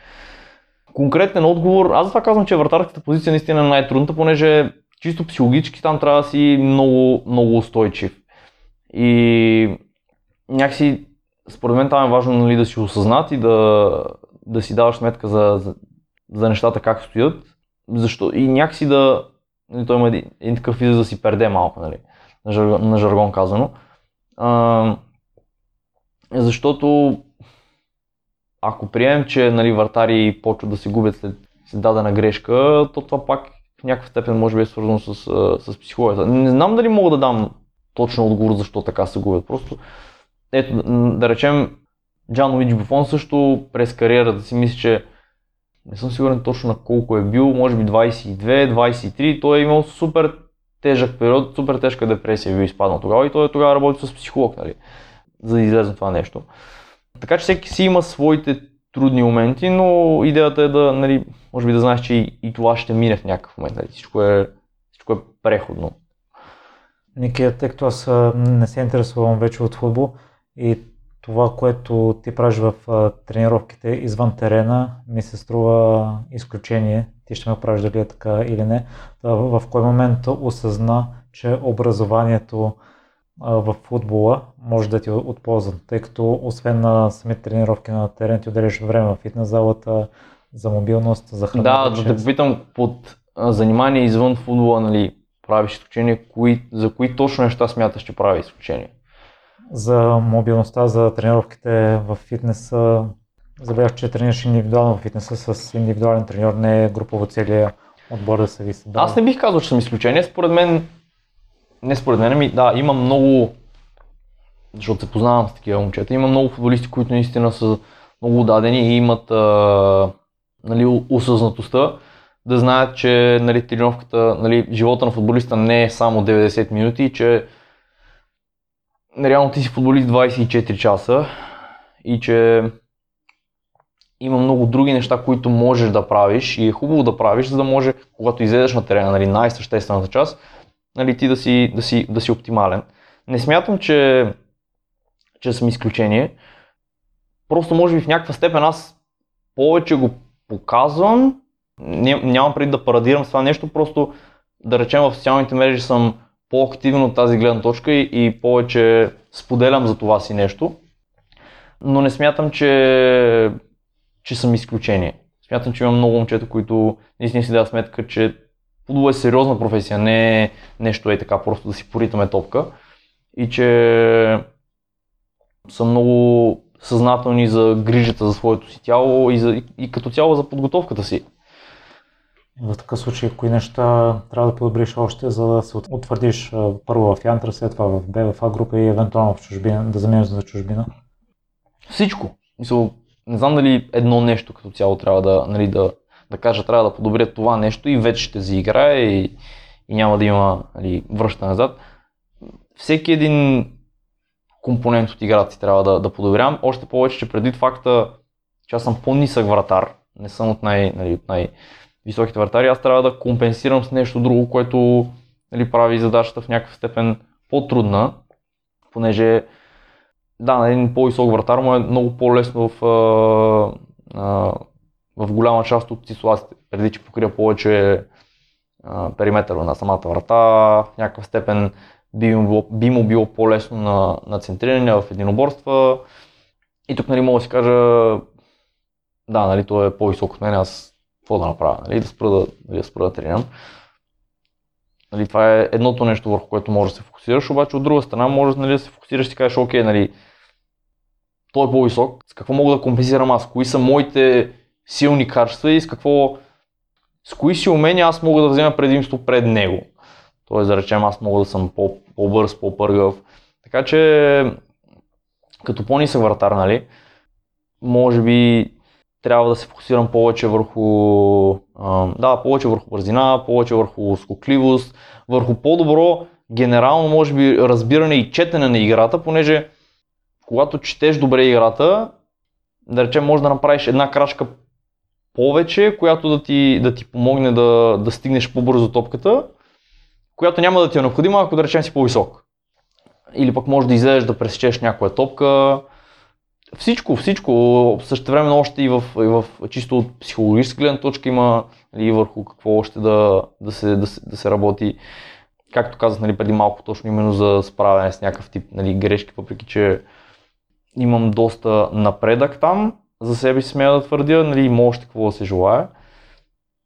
конкретен отговор, аз това казвам, че вратарската позиция наистина е най-трудната, понеже чисто психологически там трябва да си много, много устойчив. И някакси, според мен там е важно нали, да си осъзнат и да, да си даваш сметка за, за, за нещата как стоят. Защо? И някакси да, нали, той има един, един такъв израз да си перде малко, нали, на, жаргон, на жаргон казано. А, защото ако приемем, че нали, вратари почват да се губят след, след дадена грешка, то това пак в някаква степен може би е свързано с, с психологията. Не знам дали мога да дам точно отговор защо така се губят. Просто, ето, да речем, Джан Луиджи Буфон също през кариерата си мисля, че не съм сигурен точно на колко е бил, може би 22, 23, той е имал супер тежък период, супер тежка депресия бил изпаднал тогава и той тогава работи с психолог, нали, за да излезе това нещо. Така че всеки си има своите трудни моменти, но идеята е да, нали, може би да знаеш, че и, и това ще мине в някакъв момент. Нали. Всичко, е, всичко е преходно. Ники, тъй като аз не се интересувам вече от футбол и това, което ти правиш в тренировките извън терена, ми се струва изключение. Ти ще ме правиш дали е така или не. В, кой момент осъзна, че образованието в футбола може да ти от полза, тъй като освен на самите тренировки на терен ти отделяш време в фитнес залата, за мобилност, за храна. Да, да те попитам под занимание извън футбола, нали, правиш изключение, кои, за кои точно неща смяташ, че прави изключение? За мобилността, за тренировките в фитнеса, забелях, че тренираш индивидуално в фитнеса с индивидуален треньор, не групово целия отбор да се ви Да. Аз не бих казал, че съм изключение. Според мен не според мен, ми, да, има много, защото се познавам с такива момчета, има много футболисти, които наистина са много дадени и имат а, нали, осъзнатостта да знаят, че нали, тренировката, нали, живота на футболиста не е само 90 минути, че реално ти си футболист 24 часа и че има много други неща, които можеш да правиш и е хубаво да правиш, за да може, когато излезеш на терена, нали, най-съществената част, нали, ти да си, да, си, да си оптимален. Не смятам, че, че съм изключение. Просто може би в някаква степен аз повече го показвам. Нямам преди да парадирам с това нещо, просто да речем в социалните мрежи съм по-активен от тази гледна точка и, и повече споделям за това си нещо. Но не смятам, че, че съм изключение. Смятам, че има много момчета, които наистина си дадат сметка, че футбол е сериозна професия, не е нещо е така просто да си поритаме топка. И че са много съзнателни за грижата за своето си тяло и, за, и като цяло за подготовката си. В такъв случай, кои неща трябва да подобриш още, за да се утвърдиш първо в Янтра, след това в БВА група и евентуално в чужбина, да замениш за чужбина? Всичко. Мисъл, не знам дали едно нещо като цяло трябва да, нали, да, да кажа трябва да подобря това нещо и вече ще заиграе и, и няма да има нали, връща назад. Всеки един компонент от играта си трябва да, да подобрявам. Още повече, че преди факта, че аз съм по-нисък вратар, не съм от, най, нали, от най-високите вратари, аз трябва да компенсирам с нещо друго, което нали, прави задачата в някакъв степен по-трудна, понеже да, на един по-висок вратар му е много по-лесно в, а, в голяма част от ситуациите, преди че покрия повече периметъра на самата врата, в някакъв степен би му било, би му било по-лесно на, на центриране в единоборства. И тук нали, мога да си кажа, да, нали, той е по-висок от мен, аз какво да направя, нали, да спра да, нали, да, спра да тренирам. Нали, това е едното нещо, върху което можеш да се фокусираш, обаче от друга страна можеш нали, да се фокусираш и кажеш, окей, нали, той е по-висок, с какво мога да компенсирам аз, кои са моите силни качества и с какво, с кои си умения аз мога да взема предимство пред него. Тоест, да речем, аз мога да съм по, по-бърз, по-пъргав. Така че, като по-нисък вратар, нали, може би трябва да се фокусирам повече върху, да, повече върху бързина, повече върху скокливост, върху по-добро генерално, може би, разбиране и четене на играта, понеже когато четеш добре играта, да речем, може да направиш една крачка повече, която да ти, да ти помогне да, да стигнеш по-бързо топката, която няма да ти е необходима, ако да речем си по-висок. Или пък може да излезеш да пресечеш някоя топка. Всичко, всичко. Също време още и в, и в чисто от психологическа гледна точка има нали, върху какво още да, да, се, да, се, да се работи. Както казах нали, преди малко, точно именно за справяне с някакъв тип нали, грешки, въпреки че имам доста напредък там, за себе си смея да твърдя, нали, има още какво да се желая.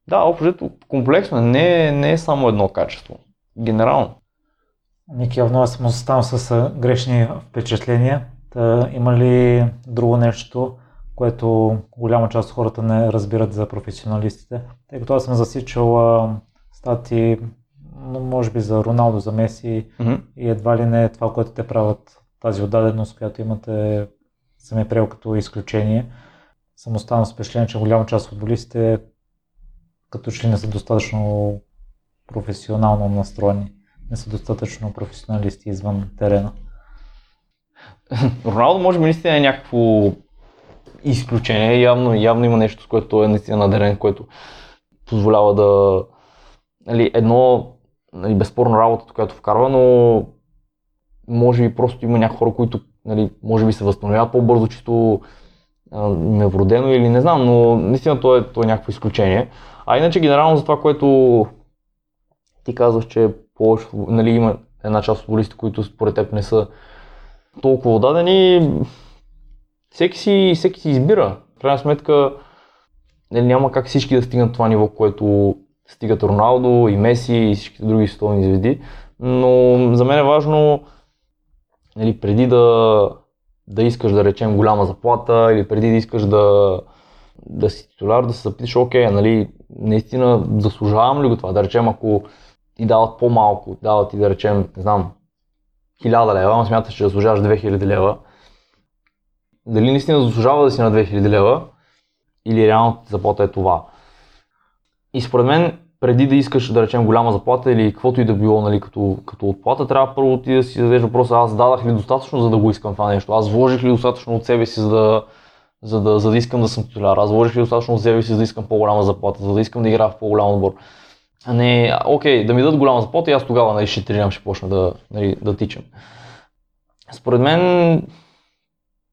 Да, общо комплексно, не, не е само едно качество. Генерално. Ники, явно съм останал с грешни впечатления. Та, има ли друго нещо, което голяма част от хората не разбират за професионалистите? Тъй като аз съм засичал стати, може би за Роналдо, за Меси mm-hmm. и едва ли не това, което те правят тази отдаденост, която имате, съм е приел като изключение. Съм останал с впечатление, че голяма част от футболистите като че не са достатъчно професионално настроени, не са достатъчно професионалисти извън терена. Роналдо може би наистина е някакво изключение. Явно, явно има нещо, с което е наистина надарен, което позволява да... Нали, едно, нали, безспорно работата, която вкарва, но може би просто има някои хора, които нали, може би се възстановяват по-бързо, чисто ме вродено или не знам, но наистина то е, то е някакво изключение. А иначе генерално за това, което ти казваш, че повече, нали, има една част от футболисти, които според теб не са толкова отдадени, всеки си, всеки си избира. В крайна сметка нали, няма как всички да стигнат това ниво, което стигат Роналдо и Меси и всички други световни звезди. Но за мен е важно нали, преди да, да искаш да речем голяма заплата или преди да искаш да, да си титуляр, да се запиташ, окей, нали, наистина заслужавам ли го това? Да речем, ако ти дават по-малко, дават ти да речем, не знам, 1000 лева, ама смяташ, че заслужаваш 2000 лева. Дали наистина заслужава да си на 2000 лева или реално заплата е това? И според мен преди да искаш да речем голяма заплата или каквото и да било нали, като, като отплата, трябва първо ти да си зададеш въпроса, аз дадах ли достатъчно за да го искам това нещо, аз вложих ли достатъчно от себе си за да, за да, за да искам да съм титуляр, аз вложих ли достатъчно от себе си за да искам по-голяма заплата, за да искам да играя в по-голям отбор. Не, окей, да ми дадат голяма заплата и аз тогава нали, ще тренирам, ще почна да, нали, да тичам. Според мен,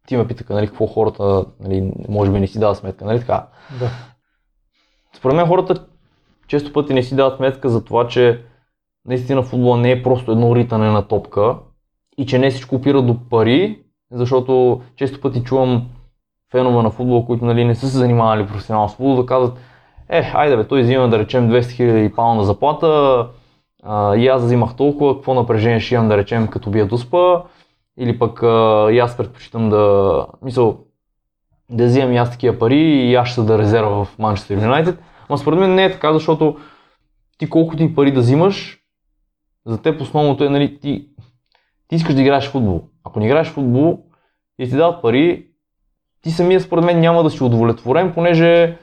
ти ме питаха, нали, какво хората, нали, може би не си дават сметка, нали така? Да. Според мен хората често пъти не си дават сметка за това, че наистина футбола не е просто едно ритане на топка и че не всичко опира до пари, защото често пъти чувам фенове на футбол, които нали, не са се занимавали професионално с футбол, да казват, е, айде бе, той взима да речем 200 000 паунда заплата, а, и аз взимах толкова, какво напрежение ще имам да речем като бия дуспа, или пък а, и аз предпочитам да, мисъл, да взимам и аз такива пари и аз ще да резерва в Манчестър Юнайтед. Ама според мен не е така, защото ти колкото и пари да взимаш, за теб основното е, нали, ти, ти искаш да играеш в футбол. Ако не играеш в футбол и ти дадат пари, ти самия според мен няма да си удовлетворен, понеже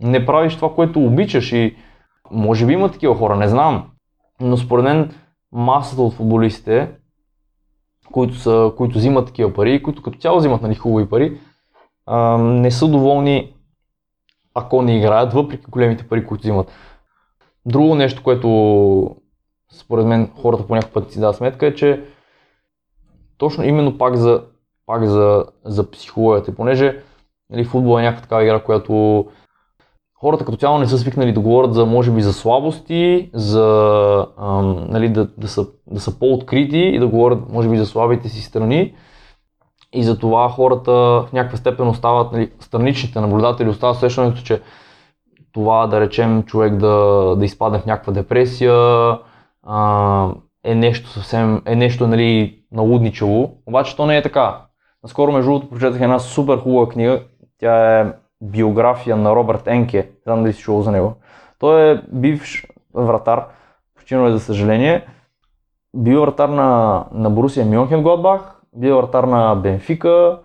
не правиш това, което обичаш и може би има такива хора, не знам. Но според мен масата от футболистите които, са, които взимат такива пари, които като цяло взимат нали, хубави пари, а, не са доволни ако не играят, въпреки големите пари, които взимат. Друго нещо, което според мен хората по някакъв път си дадат сметка е, че точно именно пак за, пак за, за психологията, понеже нали, футбол е някаква такава игра, която хората като цяло не са свикнали да говорят за, може би, за слабости, за ам, нали, да, да, са, да са по-открити и да говорят, може би, за слабите си страни. И за това хората в някаква степен остават, нали, страничните наблюдатели остават усещането, че това, да речем, човек да, да изпадне в някаква депресия, а, е нещо съвсем, е нещо нали, налудничево. Обаче то не е така. Наскоро, между другото, прочетах една супер хубава книга. Тя е биография на Робърт Енке. Знам дали си чувал за него. Той е бивш вратар, починал е за съжаление. Бил вратар на, на Борусия Мюнхен Гладбах, бил вратар на Бенфика,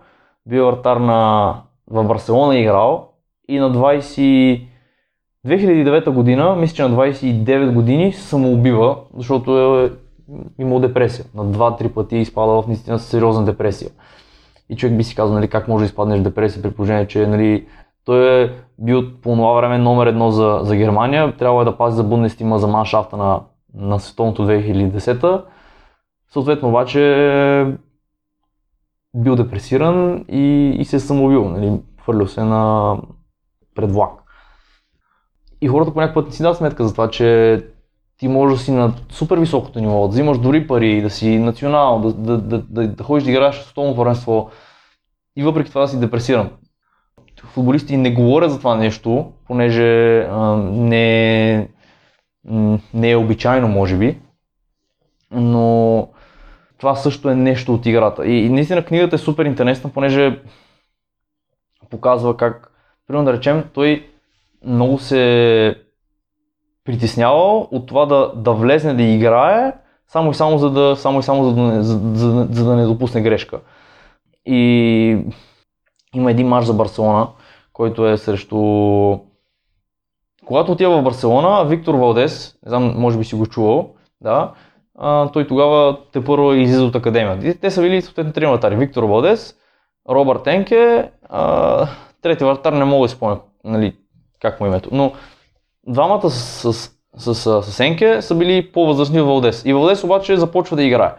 бил вратар на в Барселона играл и на 20 2009 година, мисля, че на 29 години се самоубива, защото е имал депресия. На 2-3 пъти е изпадал в наистина сериозна депресия. И човек би си казал, нали, как може да изпаднеш депресия при положение, че нали, той е бил по това време номер едно за, за Германия, трябва е да пази за Бундестима за маншафта на, на световното 2010 Съответно обаче бил депресиран и, и се е самоубил, нали, хвърлял се на пред влак. И хората по път не си дадат сметка за това, че ти можеш да си на супер високото ниво, да взимаш дори пари, да си национал, да, да, да, да, да ходиш да играеш в столно първенство и въпреки това да си депресиран. Футболисти не говорят за това нещо, понеже а, не, не е обичайно, може би, но това също е нещо от играта. И, и наистина книгата е супер интересна, понеже показва как, примерно да речем, той много се притеснявал от това да, да влезне да играе, само и само за да, само и само за да, за, за, за да не допусне грешка. И има един матч за Барселона, който е срещу... Когато отива в Барселона, Виктор Валдес, не знам, може би си го чувал, да, а, той тогава те първо излиза от академията. Те са били съответно три вратари. Виктор Валдес, Робърт Енке, а, трети вратар не мога да спомня нали, как му е името. Но двамата с, с, с, с, с Енке са били по-възрастни в Валдес. И Валдес обаче започва да играе.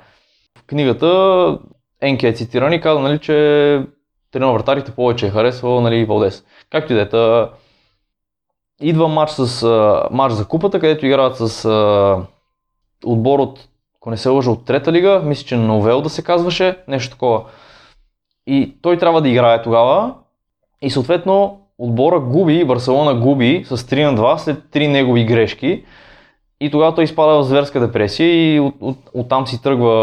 В книгата Енке е цитиран и каза, нали, че тренер вратарите повече е харесвал нали, Валдес. Както и е. Идва матч, с, матч за купата, където играят с а, отбор от, ако не се лъжа, от трета лига, мисля, че Новел да се казваше, нещо такова. И той трябва да играе тогава и съответно отбора губи, Барселона губи с 3 на 2 след 3 негови грешки. И тогава той изпада в зверска депресия и от, от, от, там си тръгва,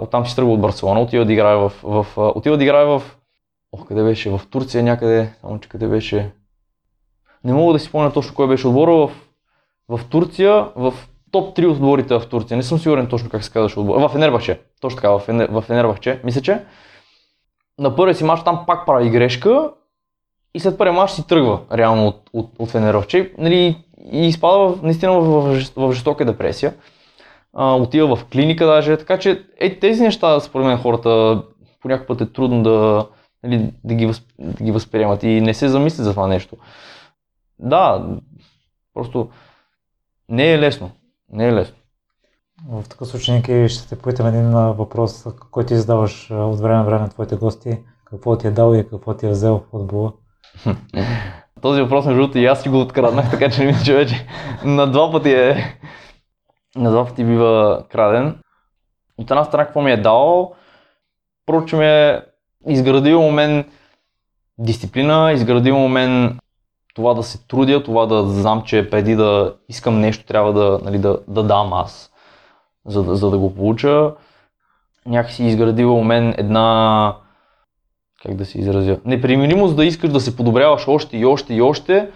от там си тръгва от Барселона, отива да играе в, в, отива да играе в, ох, къде беше, в Турция някъде, само че къде беше, не мога да си спомня точно кой беше отбора, в, в Турция, в топ 3 отборите в Турция, не съм сигурен точно как се казваше отбор, в Енербахче, точно така, в, Енер, Енербахче, мисля, че на първия си мач там пак прави грешка и след първия мач си тръгва реално от, от, от Фенеровче нали, и изпада наистина в, в, в, жестока депресия. А, отива в клиника даже, така че е, тези неща според мен хората по някакъв път е трудно да, нали, да, ги възп, да ги възприемат и не се замислят за това нещо. Да, просто не е лесно. Не е лесно. В такъв случай, Ники, ще те питам един въпрос, който ти задаваш от време на време на твоите гости. Какво ти е дал и какво ти е взел в футбола? Този въпрос, между другото, и аз си го откраднах, така че не мисля, че вече на два пъти е... На два пъти бива краден. От една страна, какво ми е дал? Проче ми е изградил у мен дисциплина, изградил у мен това да се трудя, това да знам, че преди да искам нещо, трябва да, нали, да, да дам аз, за, да, за да го получа. Някакси изградил у мен една как да се изразя, непримиримост да искаш да се подобряваш още и още и още,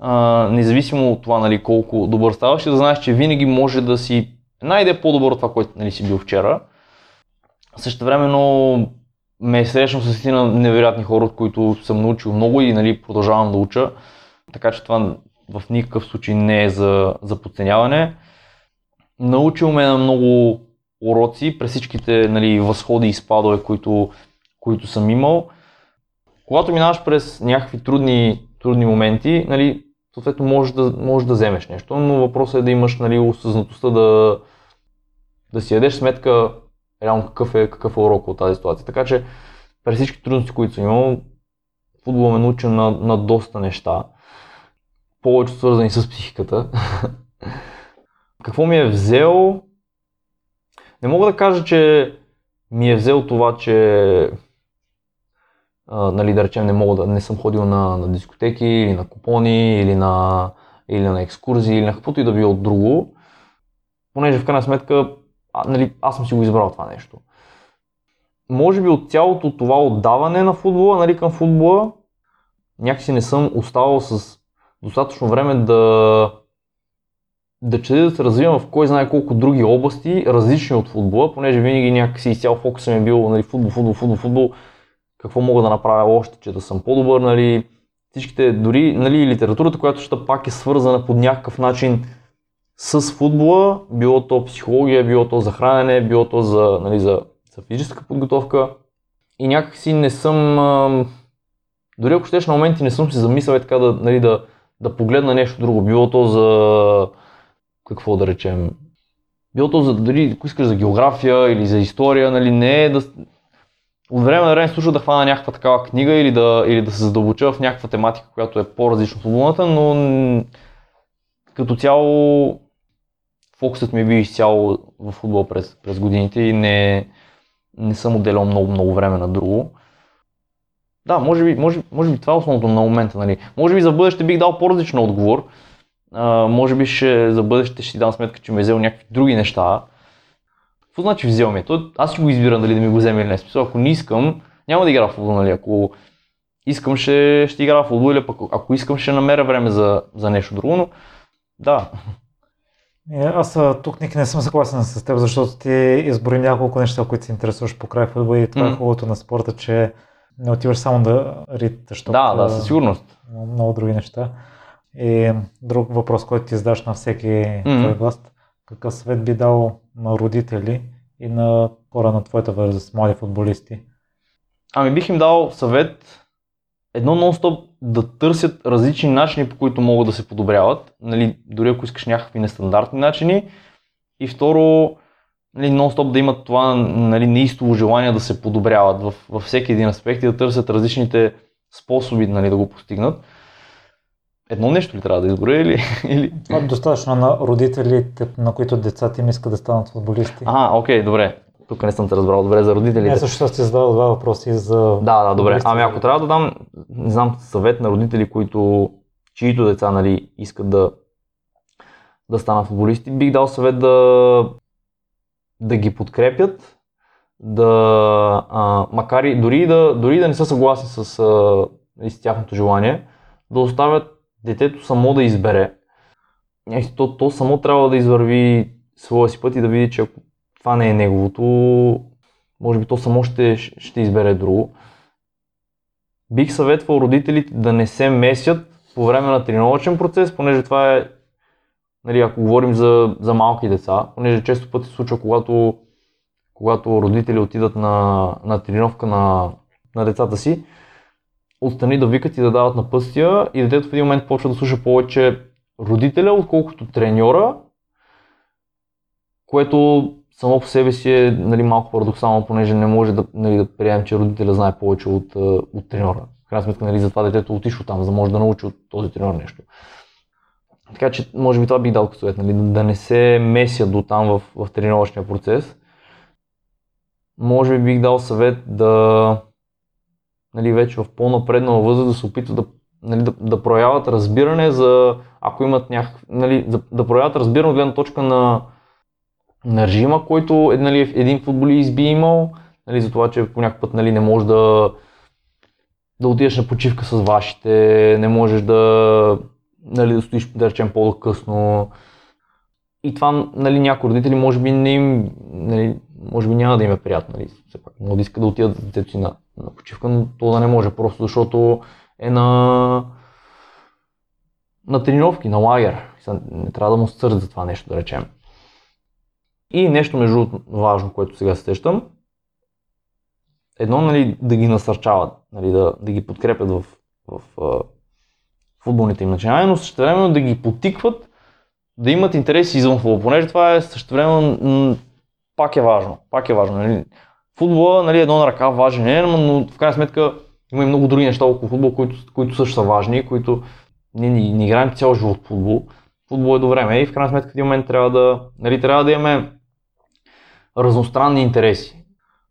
а, независимо от това нали, колко добър ставаш и да знаеш, че винаги може да си найде по-добър от това, което нали, си бил вчера. Също времено ме е с един невероятни хора, от които съм научил много и нали, продължавам да уча. Така че това в никакъв случай не е за, за подценяване. Научил ме на много уроци през всичките нали, възходи и спадове, които, които съм имал. Когато минаваш през някакви трудни, трудни моменти, нали, съответно можеш да, можеш да вземеш нещо, но въпросът е да имаш нали, осъзнатостта да, да си ядеш сметка реално какъв е, какъв е урок от тази ситуация. Така че през всички трудности, които съм имал, футбол ме научи на, на доста неща, повече свързани с психиката. Какво ми е взел? Не мога да кажа, че ми е взел това, че а, нали, да речем, не мога да не съм ходил на, на дискотеки или на купони или на, или на екскурзии или на каквото и да било друго, понеже в крайна сметка а, нали, аз съм си го избрал това нещо. Може би от цялото това отдаване на футбола, нали, към футбола, някакси не съм оставал с достатъчно време да, да чета да се развивам в кой знае колко други области, различни от футбола, понеже винаги някакси изцял фокусът ми е бил нали, футбол, футбол, футбол, футбол, какво мога да направя още, че да съм по-добър, нали, всичките, дори нали, литературата, която ще пак е свързана по някакъв начин с футбола, било то психология, било то за хранене, било то за, нали, за, за физическа подготовка. И някакси не съм, дори ако щеш на моменти не съм си замислял така да, нали, да, да погледна нещо друго. Било то за, какво да речем, било то за, дори ако искаш за география или за история, нали, не е да, от време на време слуша да хвана някаква такава книга или да, или да се задълбоча в някаква тематика, която е по-различна от футболната, но като цяло фокусът ми е бил изцяло в футбол през, през годините и не, не съм отделял много, много време на друго. Да, може би, може, може би това е основното на момента. Нали. Може би за бъдеще бих дал по-различен отговор. А, може би ще, за бъдеще ще си дам сметка, че ме е взел някакви други неща. Какво значи взел ми? То, аз си го избирам дали да ми го вземе или не. Смисъл, ако не искам, няма да игра в футбол. Нали. Ако искам, ще, ще игра в футбол или пък ако искам, ще намеря време за, за нещо друго. Но да, е, аз тук никъде не съм съгласен с теб, защото ти избори няколко неща, които се интересуваш по край футбол и това mm. е хубавото на спорта, че не отиваш само да риташ. Да, да, със сигурност. Много други неща. И друг въпрос, който ти задаш на всеки mm-hmm. твой гост. Какъв съвет би дал на родители и на хора на твоята възраст, млади футболисти? Ами бих им дал съвет едно нон-стоп да търсят различни начини, по които могат да се подобряват, нали, дори ако искаш някакви нестандартни начини. И второ, нали, нон-стоп да имат това нали, неистово желание да се подобряват във, във всеки един аспект и да търсят различните способи нали, да го постигнат. Едно нещо ли трябва да изборя или... или... Е достатъчно на родителите, на които децата им искат да станат футболисти. А, окей, добре. Тук не съм те разбрал добре за родителите. Не, също сте задал два въпроси за... Да, да, добре. Ами ако трябва да дам, не знам, съвет на родители, които, чието деца, нали, искат да, да станат футболисти, бих дал съвет да, да ги подкрепят, да, а, макар и дори да, дори да не са съгласни с, а, с тяхното желание, да оставят детето само да избере. То, то само трябва да извърви своя си път и да види, че ако това не е неговото, може би то само ще, ще избере друго. Бих съветвал родителите да не се месят по време на тренировъчен процес, понеже това е, нали, ако говорим за, за малки деца, понеже често пъти се случва, когато, когато родители отидат на, на тренировка на, на децата си, отстрани да викат и да дават напъстия и детето в един момент почва да слуша повече родителя, отколкото треньора, което само по себе си е нали, малко парадоксално, понеже не може да, нали, да приемем, че родителя знае повече от, от треньора. В крайна сметка, нали, затова детето отишло там, за да може да научи от този треньор нещо. Така че, може би това бих дал като съвет, нали, да не се меся до там в, в тренировъчния процес. Може би бих дал съвет да нали, вече в по-напреднала възраст да се опитват да, нали, да, да проявяват разбиране за, ако имат някакъв, нали, да, да проявяват разбиране от гледна точка на на режима, който е, нали, един футболист би имал, нали, за това, че по някакъв път нали, не можеш да, да отидеш на почивка с вашите, не можеш да, нали, да стоиш, да речем, по-късно. И това, нали, някои родители може би не им, нали, може би няма да им е приятно, нали, все пак, но да искат да отидат детето си на, на почивка, но то да не може, просто защото е на, на тренировки, на лагер. Не трябва да му стърди за това нещо, да речем. И нещо между важно, което сега се сещам, едно нали, да ги насърчават, нали, да, да ги подкрепят в, в, в футболните им начинания, но същевременно да ги потикват да имат интереси извън футбол, понеже това е същевременно пак е важно. Пак е важно. Нали. Футбола нали, едно на ръка важен е, но в крайна сметка има и много други неща около футбол, които, които също са важни, които ние не, не играем цял живот в футбол. Футбол е до време и в крайна сметка в един момент трябва да, нали, трябва да имаме разностранни интереси.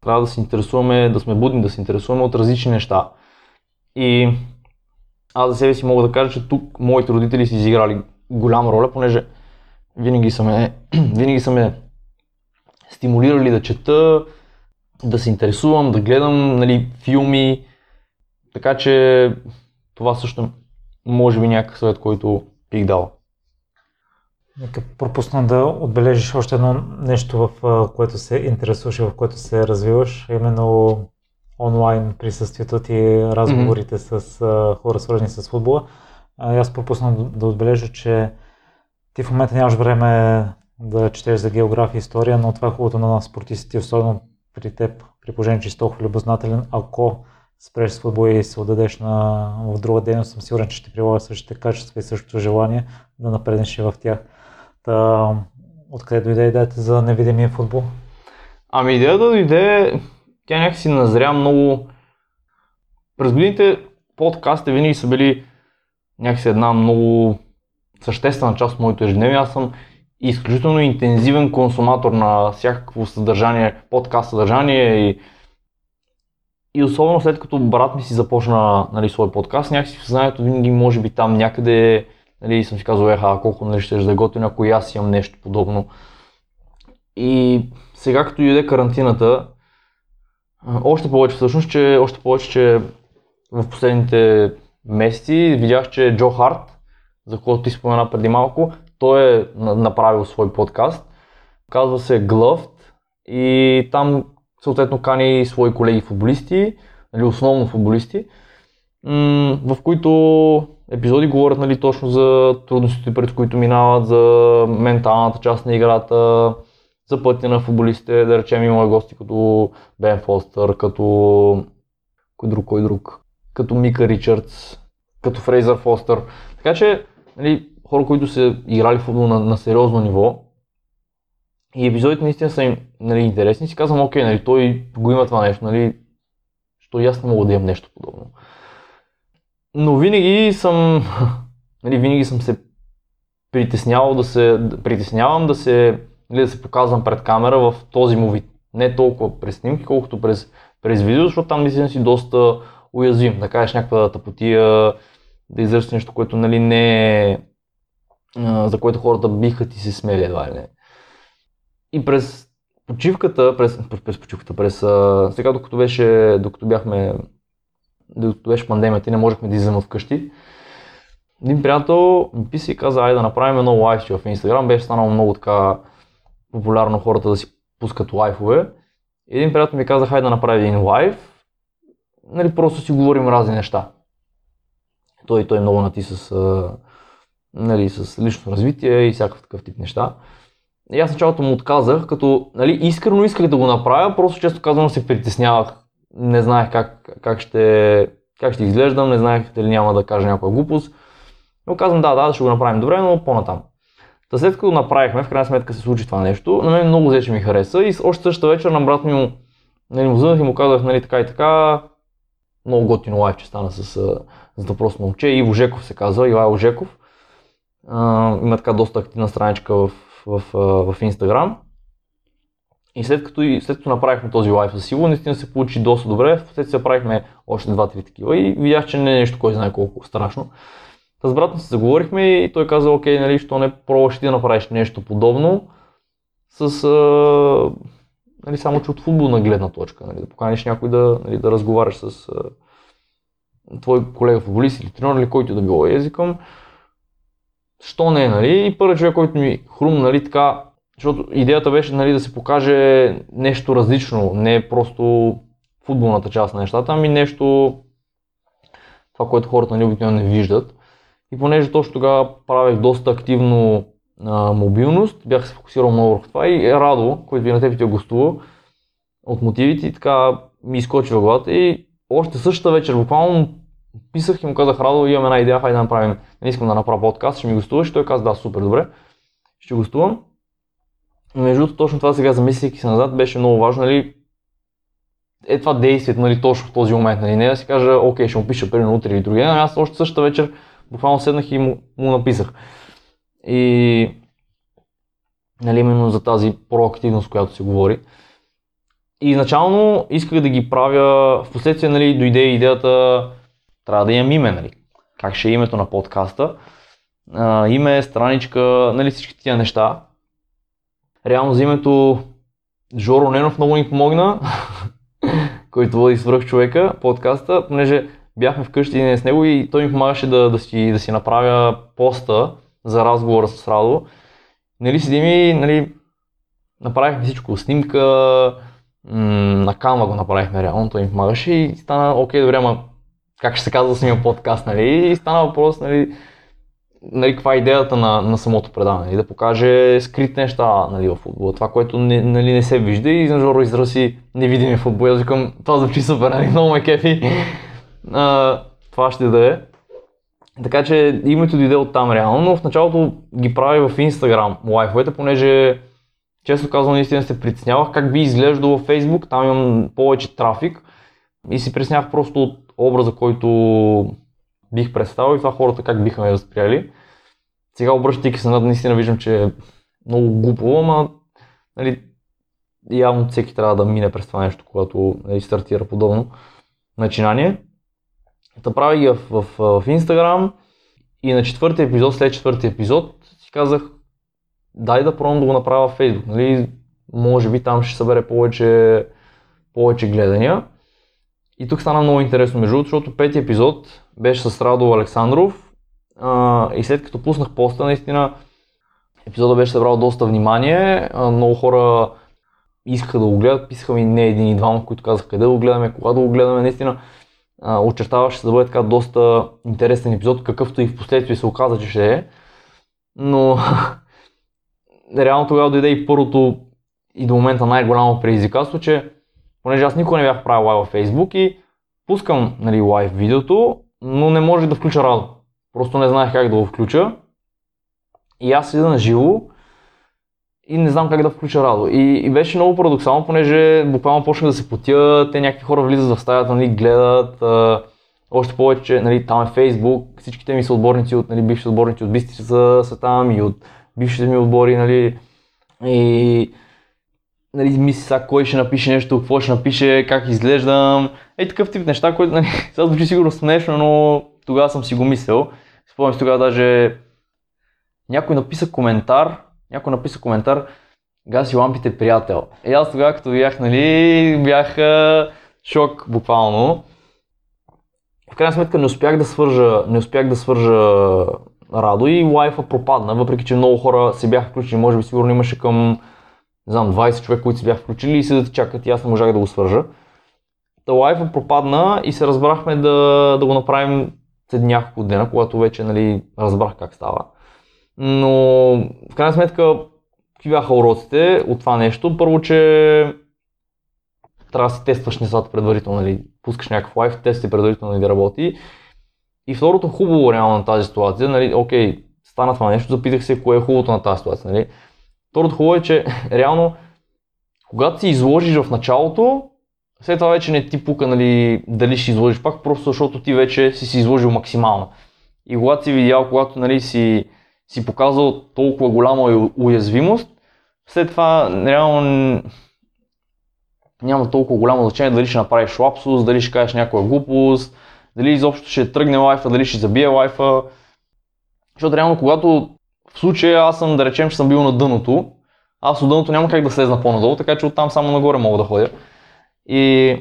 Трябва да се интересуваме, да сме будни, да се интересуваме от различни неща. И аз за себе си мога да кажа, че тук моите родители си изиграли голяма роля, понеже винаги са ме, винаги са ме стимулирали да чета, да се интересувам, да гледам нали, филми. Така че това също може би някакъв съвет, който бих дал. Нека пропусна да отбележиш още едно нещо, в което се интересуваш и в което се развиваш, именно онлайн присъствието ти, разговорите mm-hmm. с хора свързани с футбола. Аз пропуснах да, отбележа, че ти в момента нямаш време да четеш за география и история, но това е хубавото на спортистите, особено при теб, при положение, че си толкова любознателен, ако спреш с футбол и се отдадеш на, в друга дейност, съм сигурен, че ще прилагаш същите качества и същото желание да напреднеш и в тях. Та, откъде дойде идеята за невидимия футбол? Ами идеята дойде, тя някакси назря много. През годините подкастите винаги са били някакси една много съществена част от моето ежедневие. Аз съм изключително интензивен консуматор на всякакво съдържание, подкаст съдържание и, и особено след като брат ми си започна нали, свой подкаст, някакси в съзнанието винаги може би там някъде нали, съм си казал, еха, колко нали, ще да готино, ако и аз имам нещо подобно. И сега като дойде карантината, още повече всъщност, че, още повече, че в последните месеци видях, че Джо Харт, за който ти спомена преди малко, той е направил свой подкаст. Казва се Gloved и там съответно кани свои колеги футболисти, нали, основно футболисти, в които епизоди говорят нали, точно за трудностите, пред които минават, за менталната част на играта, за пътя на футболистите, да речем има гости като Бен Фостър, като кой друг, кой друг, като Мика Ричардс, като Фрейзър Фостър. Така че нали, хора, които са играли футбол на, на сериозно ниво и епизодите наистина са им нали, интересни, си казвам, окей, нали, той го има това нещо, нали, що и аз не мога да имам нещо подобно. Но винаги съм, нали, винаги съм се притеснявал да се, притеснявам да се, нали, да се показвам пред камера в този му вид. Не толкова през снимки, колкото през, през видео, защото там наистина си доста уязвим. Да кажеш някаква тъпотия, да изръщаш нещо, което нали, не е, за което хората биха ти се смели едва ли не. И през почивката, през, през почивката, през сега докато беше, докато бяхме, докато беше пандемията и не можехме да излезем вкъщи, един приятел ми писа и каза, айде да направим едно лайфче в Инстаграм, беше станало много така популярно хората да си пускат лайфове. Един приятел ми каза, хайде да направим един лайф, нали, просто си говорим разни неща. Той, той много нати с, нали, с лично развитие и всякакъв такъв тип неща. И аз началото му отказах, като нали, искрено исках да го направя, просто често казвам се притеснявах. Не знаех как, как, ще, как ще изглеждам, не знаех дали няма да кажа някаква глупост. Но казвам да, да, ще го направим добре, но по-натам. Та след като направихме, в крайна сметка се случи това нещо, на мен много взе, ми хареса и още същата вечер на брат ми му, нали, му и му казах нали, така и така, много готино лайф, че стана с за въпрос момче. Иво Жеков се казва, Ивайло Жеков. А, има така доста активна страничка в, в, в, в Instagram. И след като, след като направихме този лайф с Иво, наистина се получи доста добре. След се направихме още два-три такива и видях, че не е нещо, кой знае колко страшно. С брат се заговорихме и той каза, окей, нали, що не пробваш ти да направиш нещо подобно с а, нали, само че от футболна гледна точка, нали, да поканиш някой да, нали, да разговаряш с, а, твой колега футболист или тренер или който да било езикъм, що не, нали? И първият човек, който ми хрум, нали, така, защото идеята беше, нали, да се покаже нещо различно, не просто футболната част на нещата, ами нещо, това, което хората нали, обикновено не виждат. И понеже точно тогава правех доста активно а, мобилност, бях се фокусирал много върху това и Радо, който би на теб ти е гостувал, от мотивите и така ми изкочи в главата и още същата вечер буквално писах и му казах Радо, имам една идея, хайде да направим, не искам да направя подкаст, ще ми гостуваш, той каза да, супер, добре, ще гостувам. Между другото, точно това сега замислих се назад, беше много важно, нали, е това действието, нали, точно в този момент, нали, не да си кажа, окей, ще му пиша примерно утре или другия, аз още същата вечер буквално седнах и му, му написах. И нали, именно за тази проактивност, която се говори. И начално исках да ги правя, в последствие нали, дойде идеята, трябва да имам име, нали. Как ще е името на подкаста. А, име, страничка, нали всички тия неща. Реално за името Жоро Ненов много ни помогна, който води свръх човека, подкаста, понеже бяхме вкъщи с него и той ми помагаше да, да, си, да си направя поста за разговора с Радо. Нали седим и нали, направихме всичко, снимка, на Canva го направихме реално, той ми помагаше и стана, окей, добре, ама как ще се казва да подкаст, нали? И стана въпрос, нали, нали, каква е идеята на, на самото предаване, нали, да покаже скрит неща нали, в футбола, това, което не, нали, не се вижда и Жоро изрази невидими футбол. Аз викам, това звучи супер, нали, много ме кефи. А, това ще да е. Така че името дойде от там реално, но в началото ги прави в Instagram лайфовете, понеже често казвам наистина се притеснявах как би изглеждало във Facebook, там имам повече трафик и си притеснявах просто от образа, който бих представил и това хората как биха ме възприели. Сега обръщайки се над наистина виждам, че е много глупо, ама нали, явно всеки трябва да мине през това нещо, когато нали, стартира подобно начинание. Та правя ги в, в, в Instagram и на четвъртия епизод, след четвъртия епизод, си казах, дай да пробвам да го направя в Facebook. Нали? Може би там ще събере повече, повече гледания. И тук стана много интересно между другото, защото петия епизод беше с Радо Александров а, и след като пуснах поста, наистина епизода беше събрал доста внимание, а, много хора искаха да го гледат, писаха ми не един и двама, които казаха къде да го гледаме, кога да го гледаме, наистина а, очертаваше да бъде така доста интересен епизод, какъвто и в последствие се оказа, че ще е. Но реално тогава дойде и първото и до момента най-голямо предизвикателство, че понеже аз никога не бях правил лайв във Facebook и пускам нали, лайв видеото, но не можех да включа радо. Просто не знаех как да го включа. И аз седа на живо и не знам как да включа радо. И, и беше много парадоксално, понеже буквално почнах да се потя, те някакви хора влизат в стаята, нали, гледат, а, още повече, нали, там е Фейсбук, всичките ми са отборници от, нали, бивши отборници от Бистри са, са там и от бившите ми отбори, нали, и нали, мисли сега кой ще напише нещо, какво ще напише, как изглеждам, е такъв тип неща, които нали, сега звучи сигурно смешно, но тогава съм си го мислил. Спомням си тогава даже някой написа коментар, някой написа коментар, гаси лампите приятел. И аз тогава като видях, нали, бях шок буквално. В крайна сметка не успях да свържа, не успях да свържа Радо и лайфа пропадна, въпреки че много хора се бяха включили, може би сигурно имаше към не знам, 20 човека, които се бяха включили и седят чакат и аз не можах да го свържа. Та лайфа пропадна и се разбрахме да, да го направим след няколко дена, когато вече нали, разбрах как става. Но в крайна сметка, какви бяха уроците от това нещо? Първо, че трябва да си тестваш нещата предварително, нали? пускаш някакъв лайф, тести предварително нали, да работи. И второто хубаво реално на тази ситуация, нали, окей, стана това нещо, запитах се кое е хубавото на тази ситуация. Нали? Второто хубаво е, че реално, когато си изложиш в началото, след това вече не ти пука нали, дали ще изложиш пак, просто защото ти вече си си изложил максимално. И когато си видял, когато нали, си, си показал толкова голяма уязвимост, след това реално няма толкова голямо значение дали ще направиш лапсус, дали ще кажеш някоя глупост, дали изобщо ще тръгне лайфа, дали ще забие лайфа. Защото реално когато в случая аз съм да речем, че съм бил на дъното, аз от дъното няма как да слезна по-надолу, така че оттам само нагоре мога да ходя. И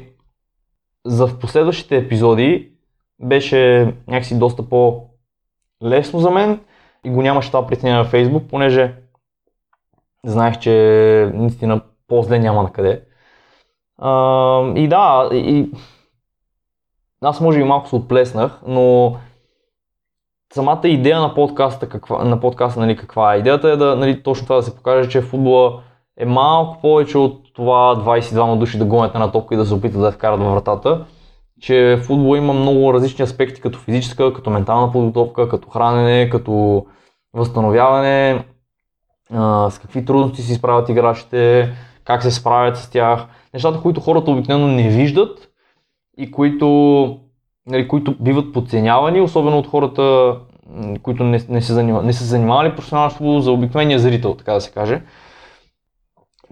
за последващите епизоди беше някакси доста по-лесно за мен и го нямаше това притеснение на Facebook, понеже знаех, че наистина по-зле няма на къде. И да, и, аз може би малко се отплеснах, но самата идея на подкаста, каква, на подкаста нали, каква е? Идеята е да, нали, точно това да се покаже, че футбола е малко повече от това 22 души да гонят една топка и да се опитат да я вкарат във вратата. Че футбол има много различни аспекти, като физическа, като ментална подготовка, като хранене, като възстановяване, с какви трудности се изправят играчите, как се справят с тях. Нещата, които хората обикновено не виждат и които, нали, които биват подценявани, особено от хората, които не, не, се, занимавали, не се занимавали професионално за обикновения зрител, така да се каже.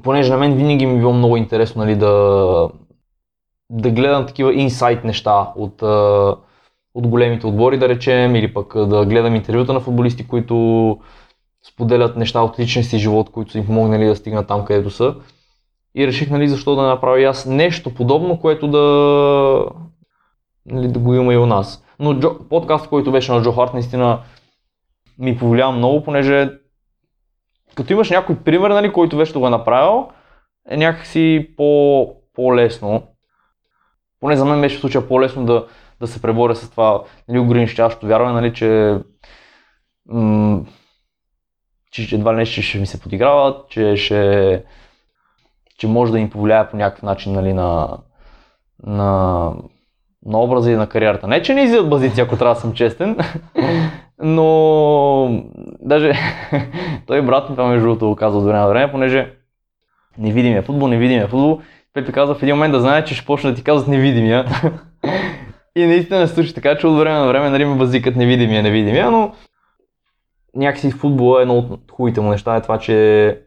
Понеже на мен винаги ми е било много интересно нали, да, да гледам такива инсайт неща от, от големите отбори, да речем, или пък да гледам интервюта на футболисти, които споделят неща от личния си живот, които са им помогнали да стигнат там, където са. И реших, нали, защо да направя аз нещо подобно, което да, нали, да го има и у нас. Но Джо, подкаст, който беше на Джо Харт, наистина ми повлия много, понеже като имаш някой пример, нали, който вече го е направил, е някакси по, по-лесно. Поне за мен беше в случая по-лесно да, да се преборя с това нали, ограничаващото вярване, нали, че, м- че едва ли не ще ми се подиграват, че, ще, че може да им повлияе по някакъв начин нали, на, на, на образа и на кариерата. Не, че не излизат базици, ако трябва да съм честен, но даже той брат ми това между другото го казва от време на време, понеже невидимия футбол, невидимия футбол. Пепи казва в един момент да знае, че ще почне да ти казват невидимия. и наистина се случи така, че от време на време нали, ме базикат невидимия, невидимия, но някакси футбола едно от хубавите му неща е това, че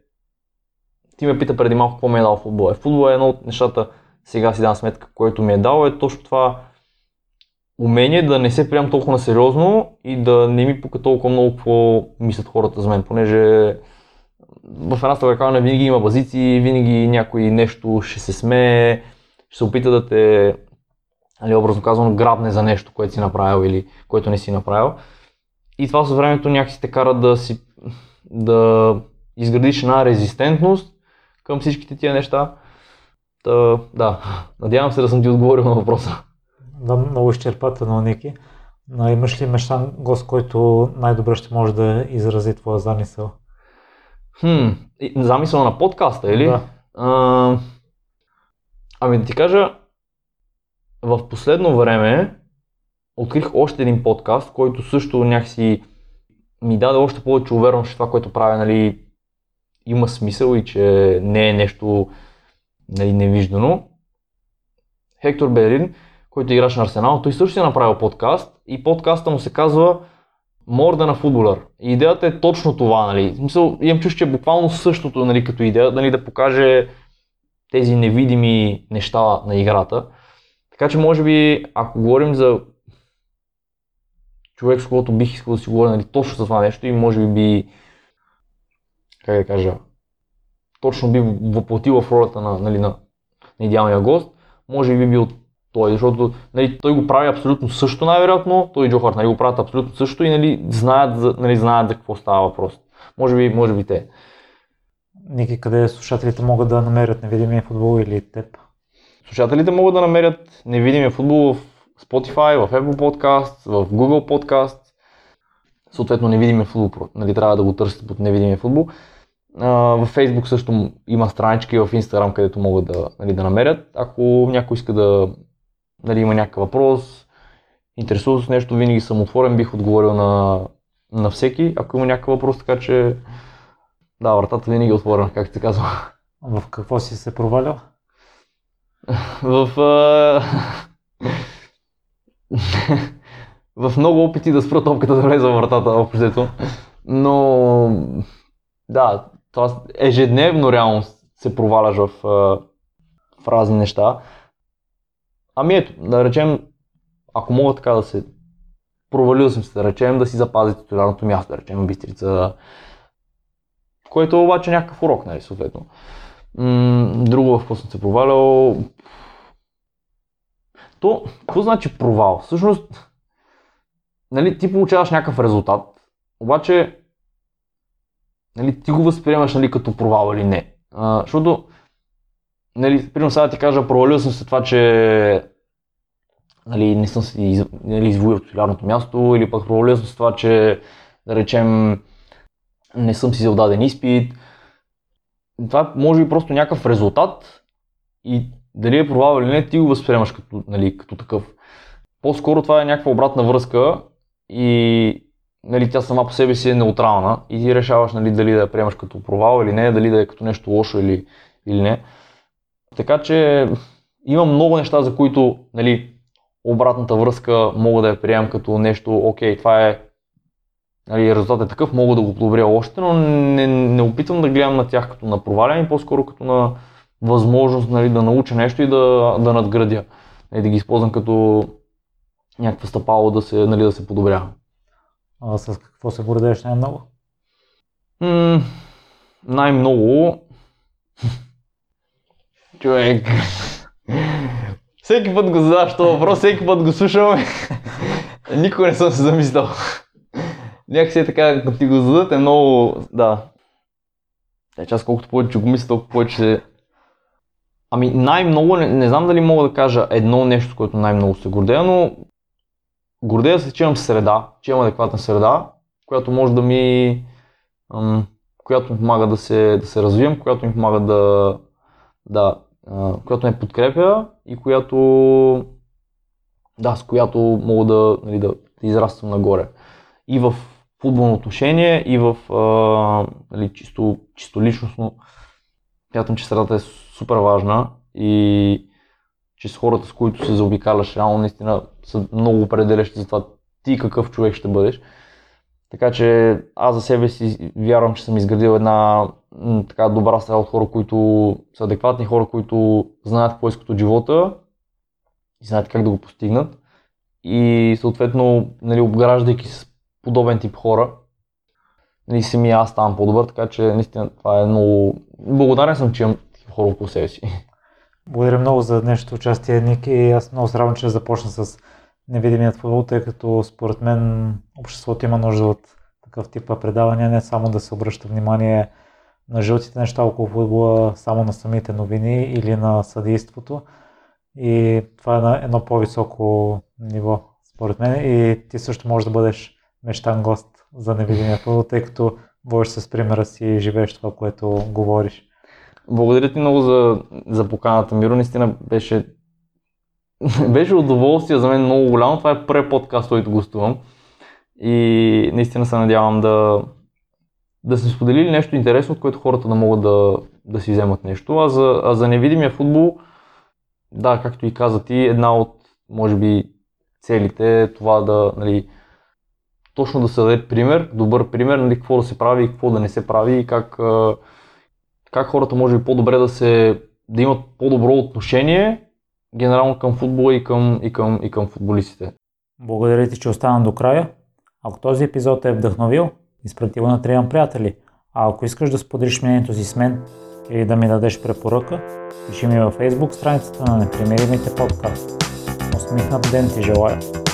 ти ме пита преди малко какво ми е дал футбола. В футбола е едно от нещата, сега си дам сметка, което ми е дал, е точно това умение да не се приемам толкова на сериозно и да не ми пука толкова много какво мислят хората за мен, понеже в една стъвъркална винаги има базици, винаги някой нещо ще се смее, ще се опита да те, али, образно казано, грабне за нещо, което си направил или което не си направил. И това с времето някакси те кара да си да изградиш една резистентност към всичките тия неща. Та, да, надявам се да съм ти отговорил на въпроса. Да, много изчерпателно, Ники. Имаш ли мечтан гост, който най-добре ще може да изрази твоя замисъл? Хм, замисъл на подкаста, или? Да. А, ами да ти кажа, в последно време открих още един подкаст, който също някакси ми даде още повече увереност, че това, което правя, нали, има смисъл и че не е нещо нали, невиждано. Хектор Берин, който е играч на Арсенал, той също си е направил подкаст и подкаста му се казва Морда на футболър. И идеята е точно това, нали. В смисъл, имам чувство, че е буквално същото, нали, като идея, нали, да покаже тези невидими неща на играта. Така че, може би, ако говорим за човек, с когото бих искал да си говоря нали, точно за това нещо и може би би, как да кажа, точно би въплотил в ролята на, нали, на, на идеалния гост, може би бил той, защото нали, той го прави абсолютно също най-вероятно, той и Джо Харт нали, го правят абсолютно също и нали, знаят, нали, знаят за какво става въпрос. Може би, може би те. Ники, къде слушателите могат да намерят невидимия футбол или теб? Слушателите могат да намерят невидимия футбол в Spotify, в Apple Podcast, в Google Podcast. Съответно, невидимия футбол, нали, трябва да го търсите под невидимия футбол. В Facebook също има странички в Instagram, където могат да, нали, да намерят. Ако някой иска да нали, има някакъв въпрос, интересува се нещо, винаги съм отворен, бих отговорил на, на всеки, ако има някакъв въпрос, така че да, вратата винаги е отворена, как се казва. В какво си се провалял? в, в много опити да спра топката да влезе в вратата общото. Но да, това ежедневно реално се проваляш в, в разни неща. Ами ето, да речем, ако мога така да се провалил съм се, да речем, да си запази титулярното място, да речем, Бистрица, което е обаче някакъв урок, нали, съответно. друго, в какво съм се провалял, то, какво значи провал? Всъщност, нали, ти получаваш някакъв резултат, обаче нали, ти го възприемаш нали, като провал или не. А, защото, нали, примерно сега ти кажа, провалил съм се това, че нали, не съм си нали, извоювал титулярното място или пък проблем с това, че да речем не съм си взел даден изпит. Това може би просто някакъв резултат и дали е провал или не, ти го възприемаш като, нали, като такъв. По-скоро това е някаква обратна връзка и нали, тя сама по себе си е неутрална и ти решаваш нали, дали да я приемаш като провал или не, дали да е като нещо лошо или, или не. Така че има много неща, за които нали, обратната връзка мога да я приемам като нещо, окей, това е нали, резултат е такъв, мога да го подобря още, но не, не опитвам да гледам на тях като на проваляне, по-скоро като на възможност нали, да науча нещо и да, да надградя. Нали, да ги използвам като някаква стъпало да се, нали, да се подобря. А с какво се гордееш най-много? М- най-много... Човек... всеки път го задаваш този въпрос, всеки път го слушам. Никога не съм се замислял. Някакси е така, като ти го зададат е много... Да. Е, аз колкото повече го мисля, толкова повече Ами най-много, не, не знам дали мога да кажа едно нещо, което най-много се гордея, но гордея се, че имам среда, че имам адекватна среда, която може да ми, която ми помага да се, да се развием, която ми помага да, да която ме подкрепя и която, да, с която мога да, нали, да, израствам нагоре. И в футболно отношение, и в а, нали, чисто, чисто личностно. Смятам, че средата е супер важна и че с хората, с които се заобикаляш, реално наистина са много определящи за това ти какъв човек ще бъдеш. Така че аз за себе си вярвам, че съм изградил една така добра среда от хора, които са адекватни, хора, които знаят какво искат от живота и знаят как да го постигнат. И съответно, нали, обграждайки с подобен тип хора, нали, самия аз ставам по-добър, така че наистина това е много... Благодарен съм, че имам хора около себе си. Благодаря много за днешното участие, Ник, и аз много се радвам, че започна с невидимият футбол, тъй като според мен обществото има нужда от такъв тип предавания, не само да се обръща внимание на жълтите неща около футбола, само на самите новини или на съдейството. И това е на едно по-високо ниво, според мен. И ти също можеш да бъдеш мечтан гост за невидимия футбол, тъй като водиш с примера си и живееш това, което говориш. Благодаря ти много за, за поканата, Миро. Наистина беше, беше удоволствие за мен много голямо. Това е първият подкаст, който гостувам. И наистина се надявам да, да се споделили нещо интересно, от което хората да могат да, да си вземат нещо. А за, а за невидимия футбол, да, както и каза ти, една от, може би, целите е това да, нали, точно да се даде пример, добър пример, нали, какво да се прави и какво да не се прави и как, как хората може би по-добре да се да имат по-добро отношение генерално към футбола и към, и към, и към футболистите. Благодаря ти, че остана до края. Ако този епизод е вдъхновил, изпрати го на трима приятели. А ако искаш да споделиш мнението си с мен или да ми дадеш препоръка, пиши ми във Facebook страницата на Непримиримите подкаст. Усмихнат ден ти желая!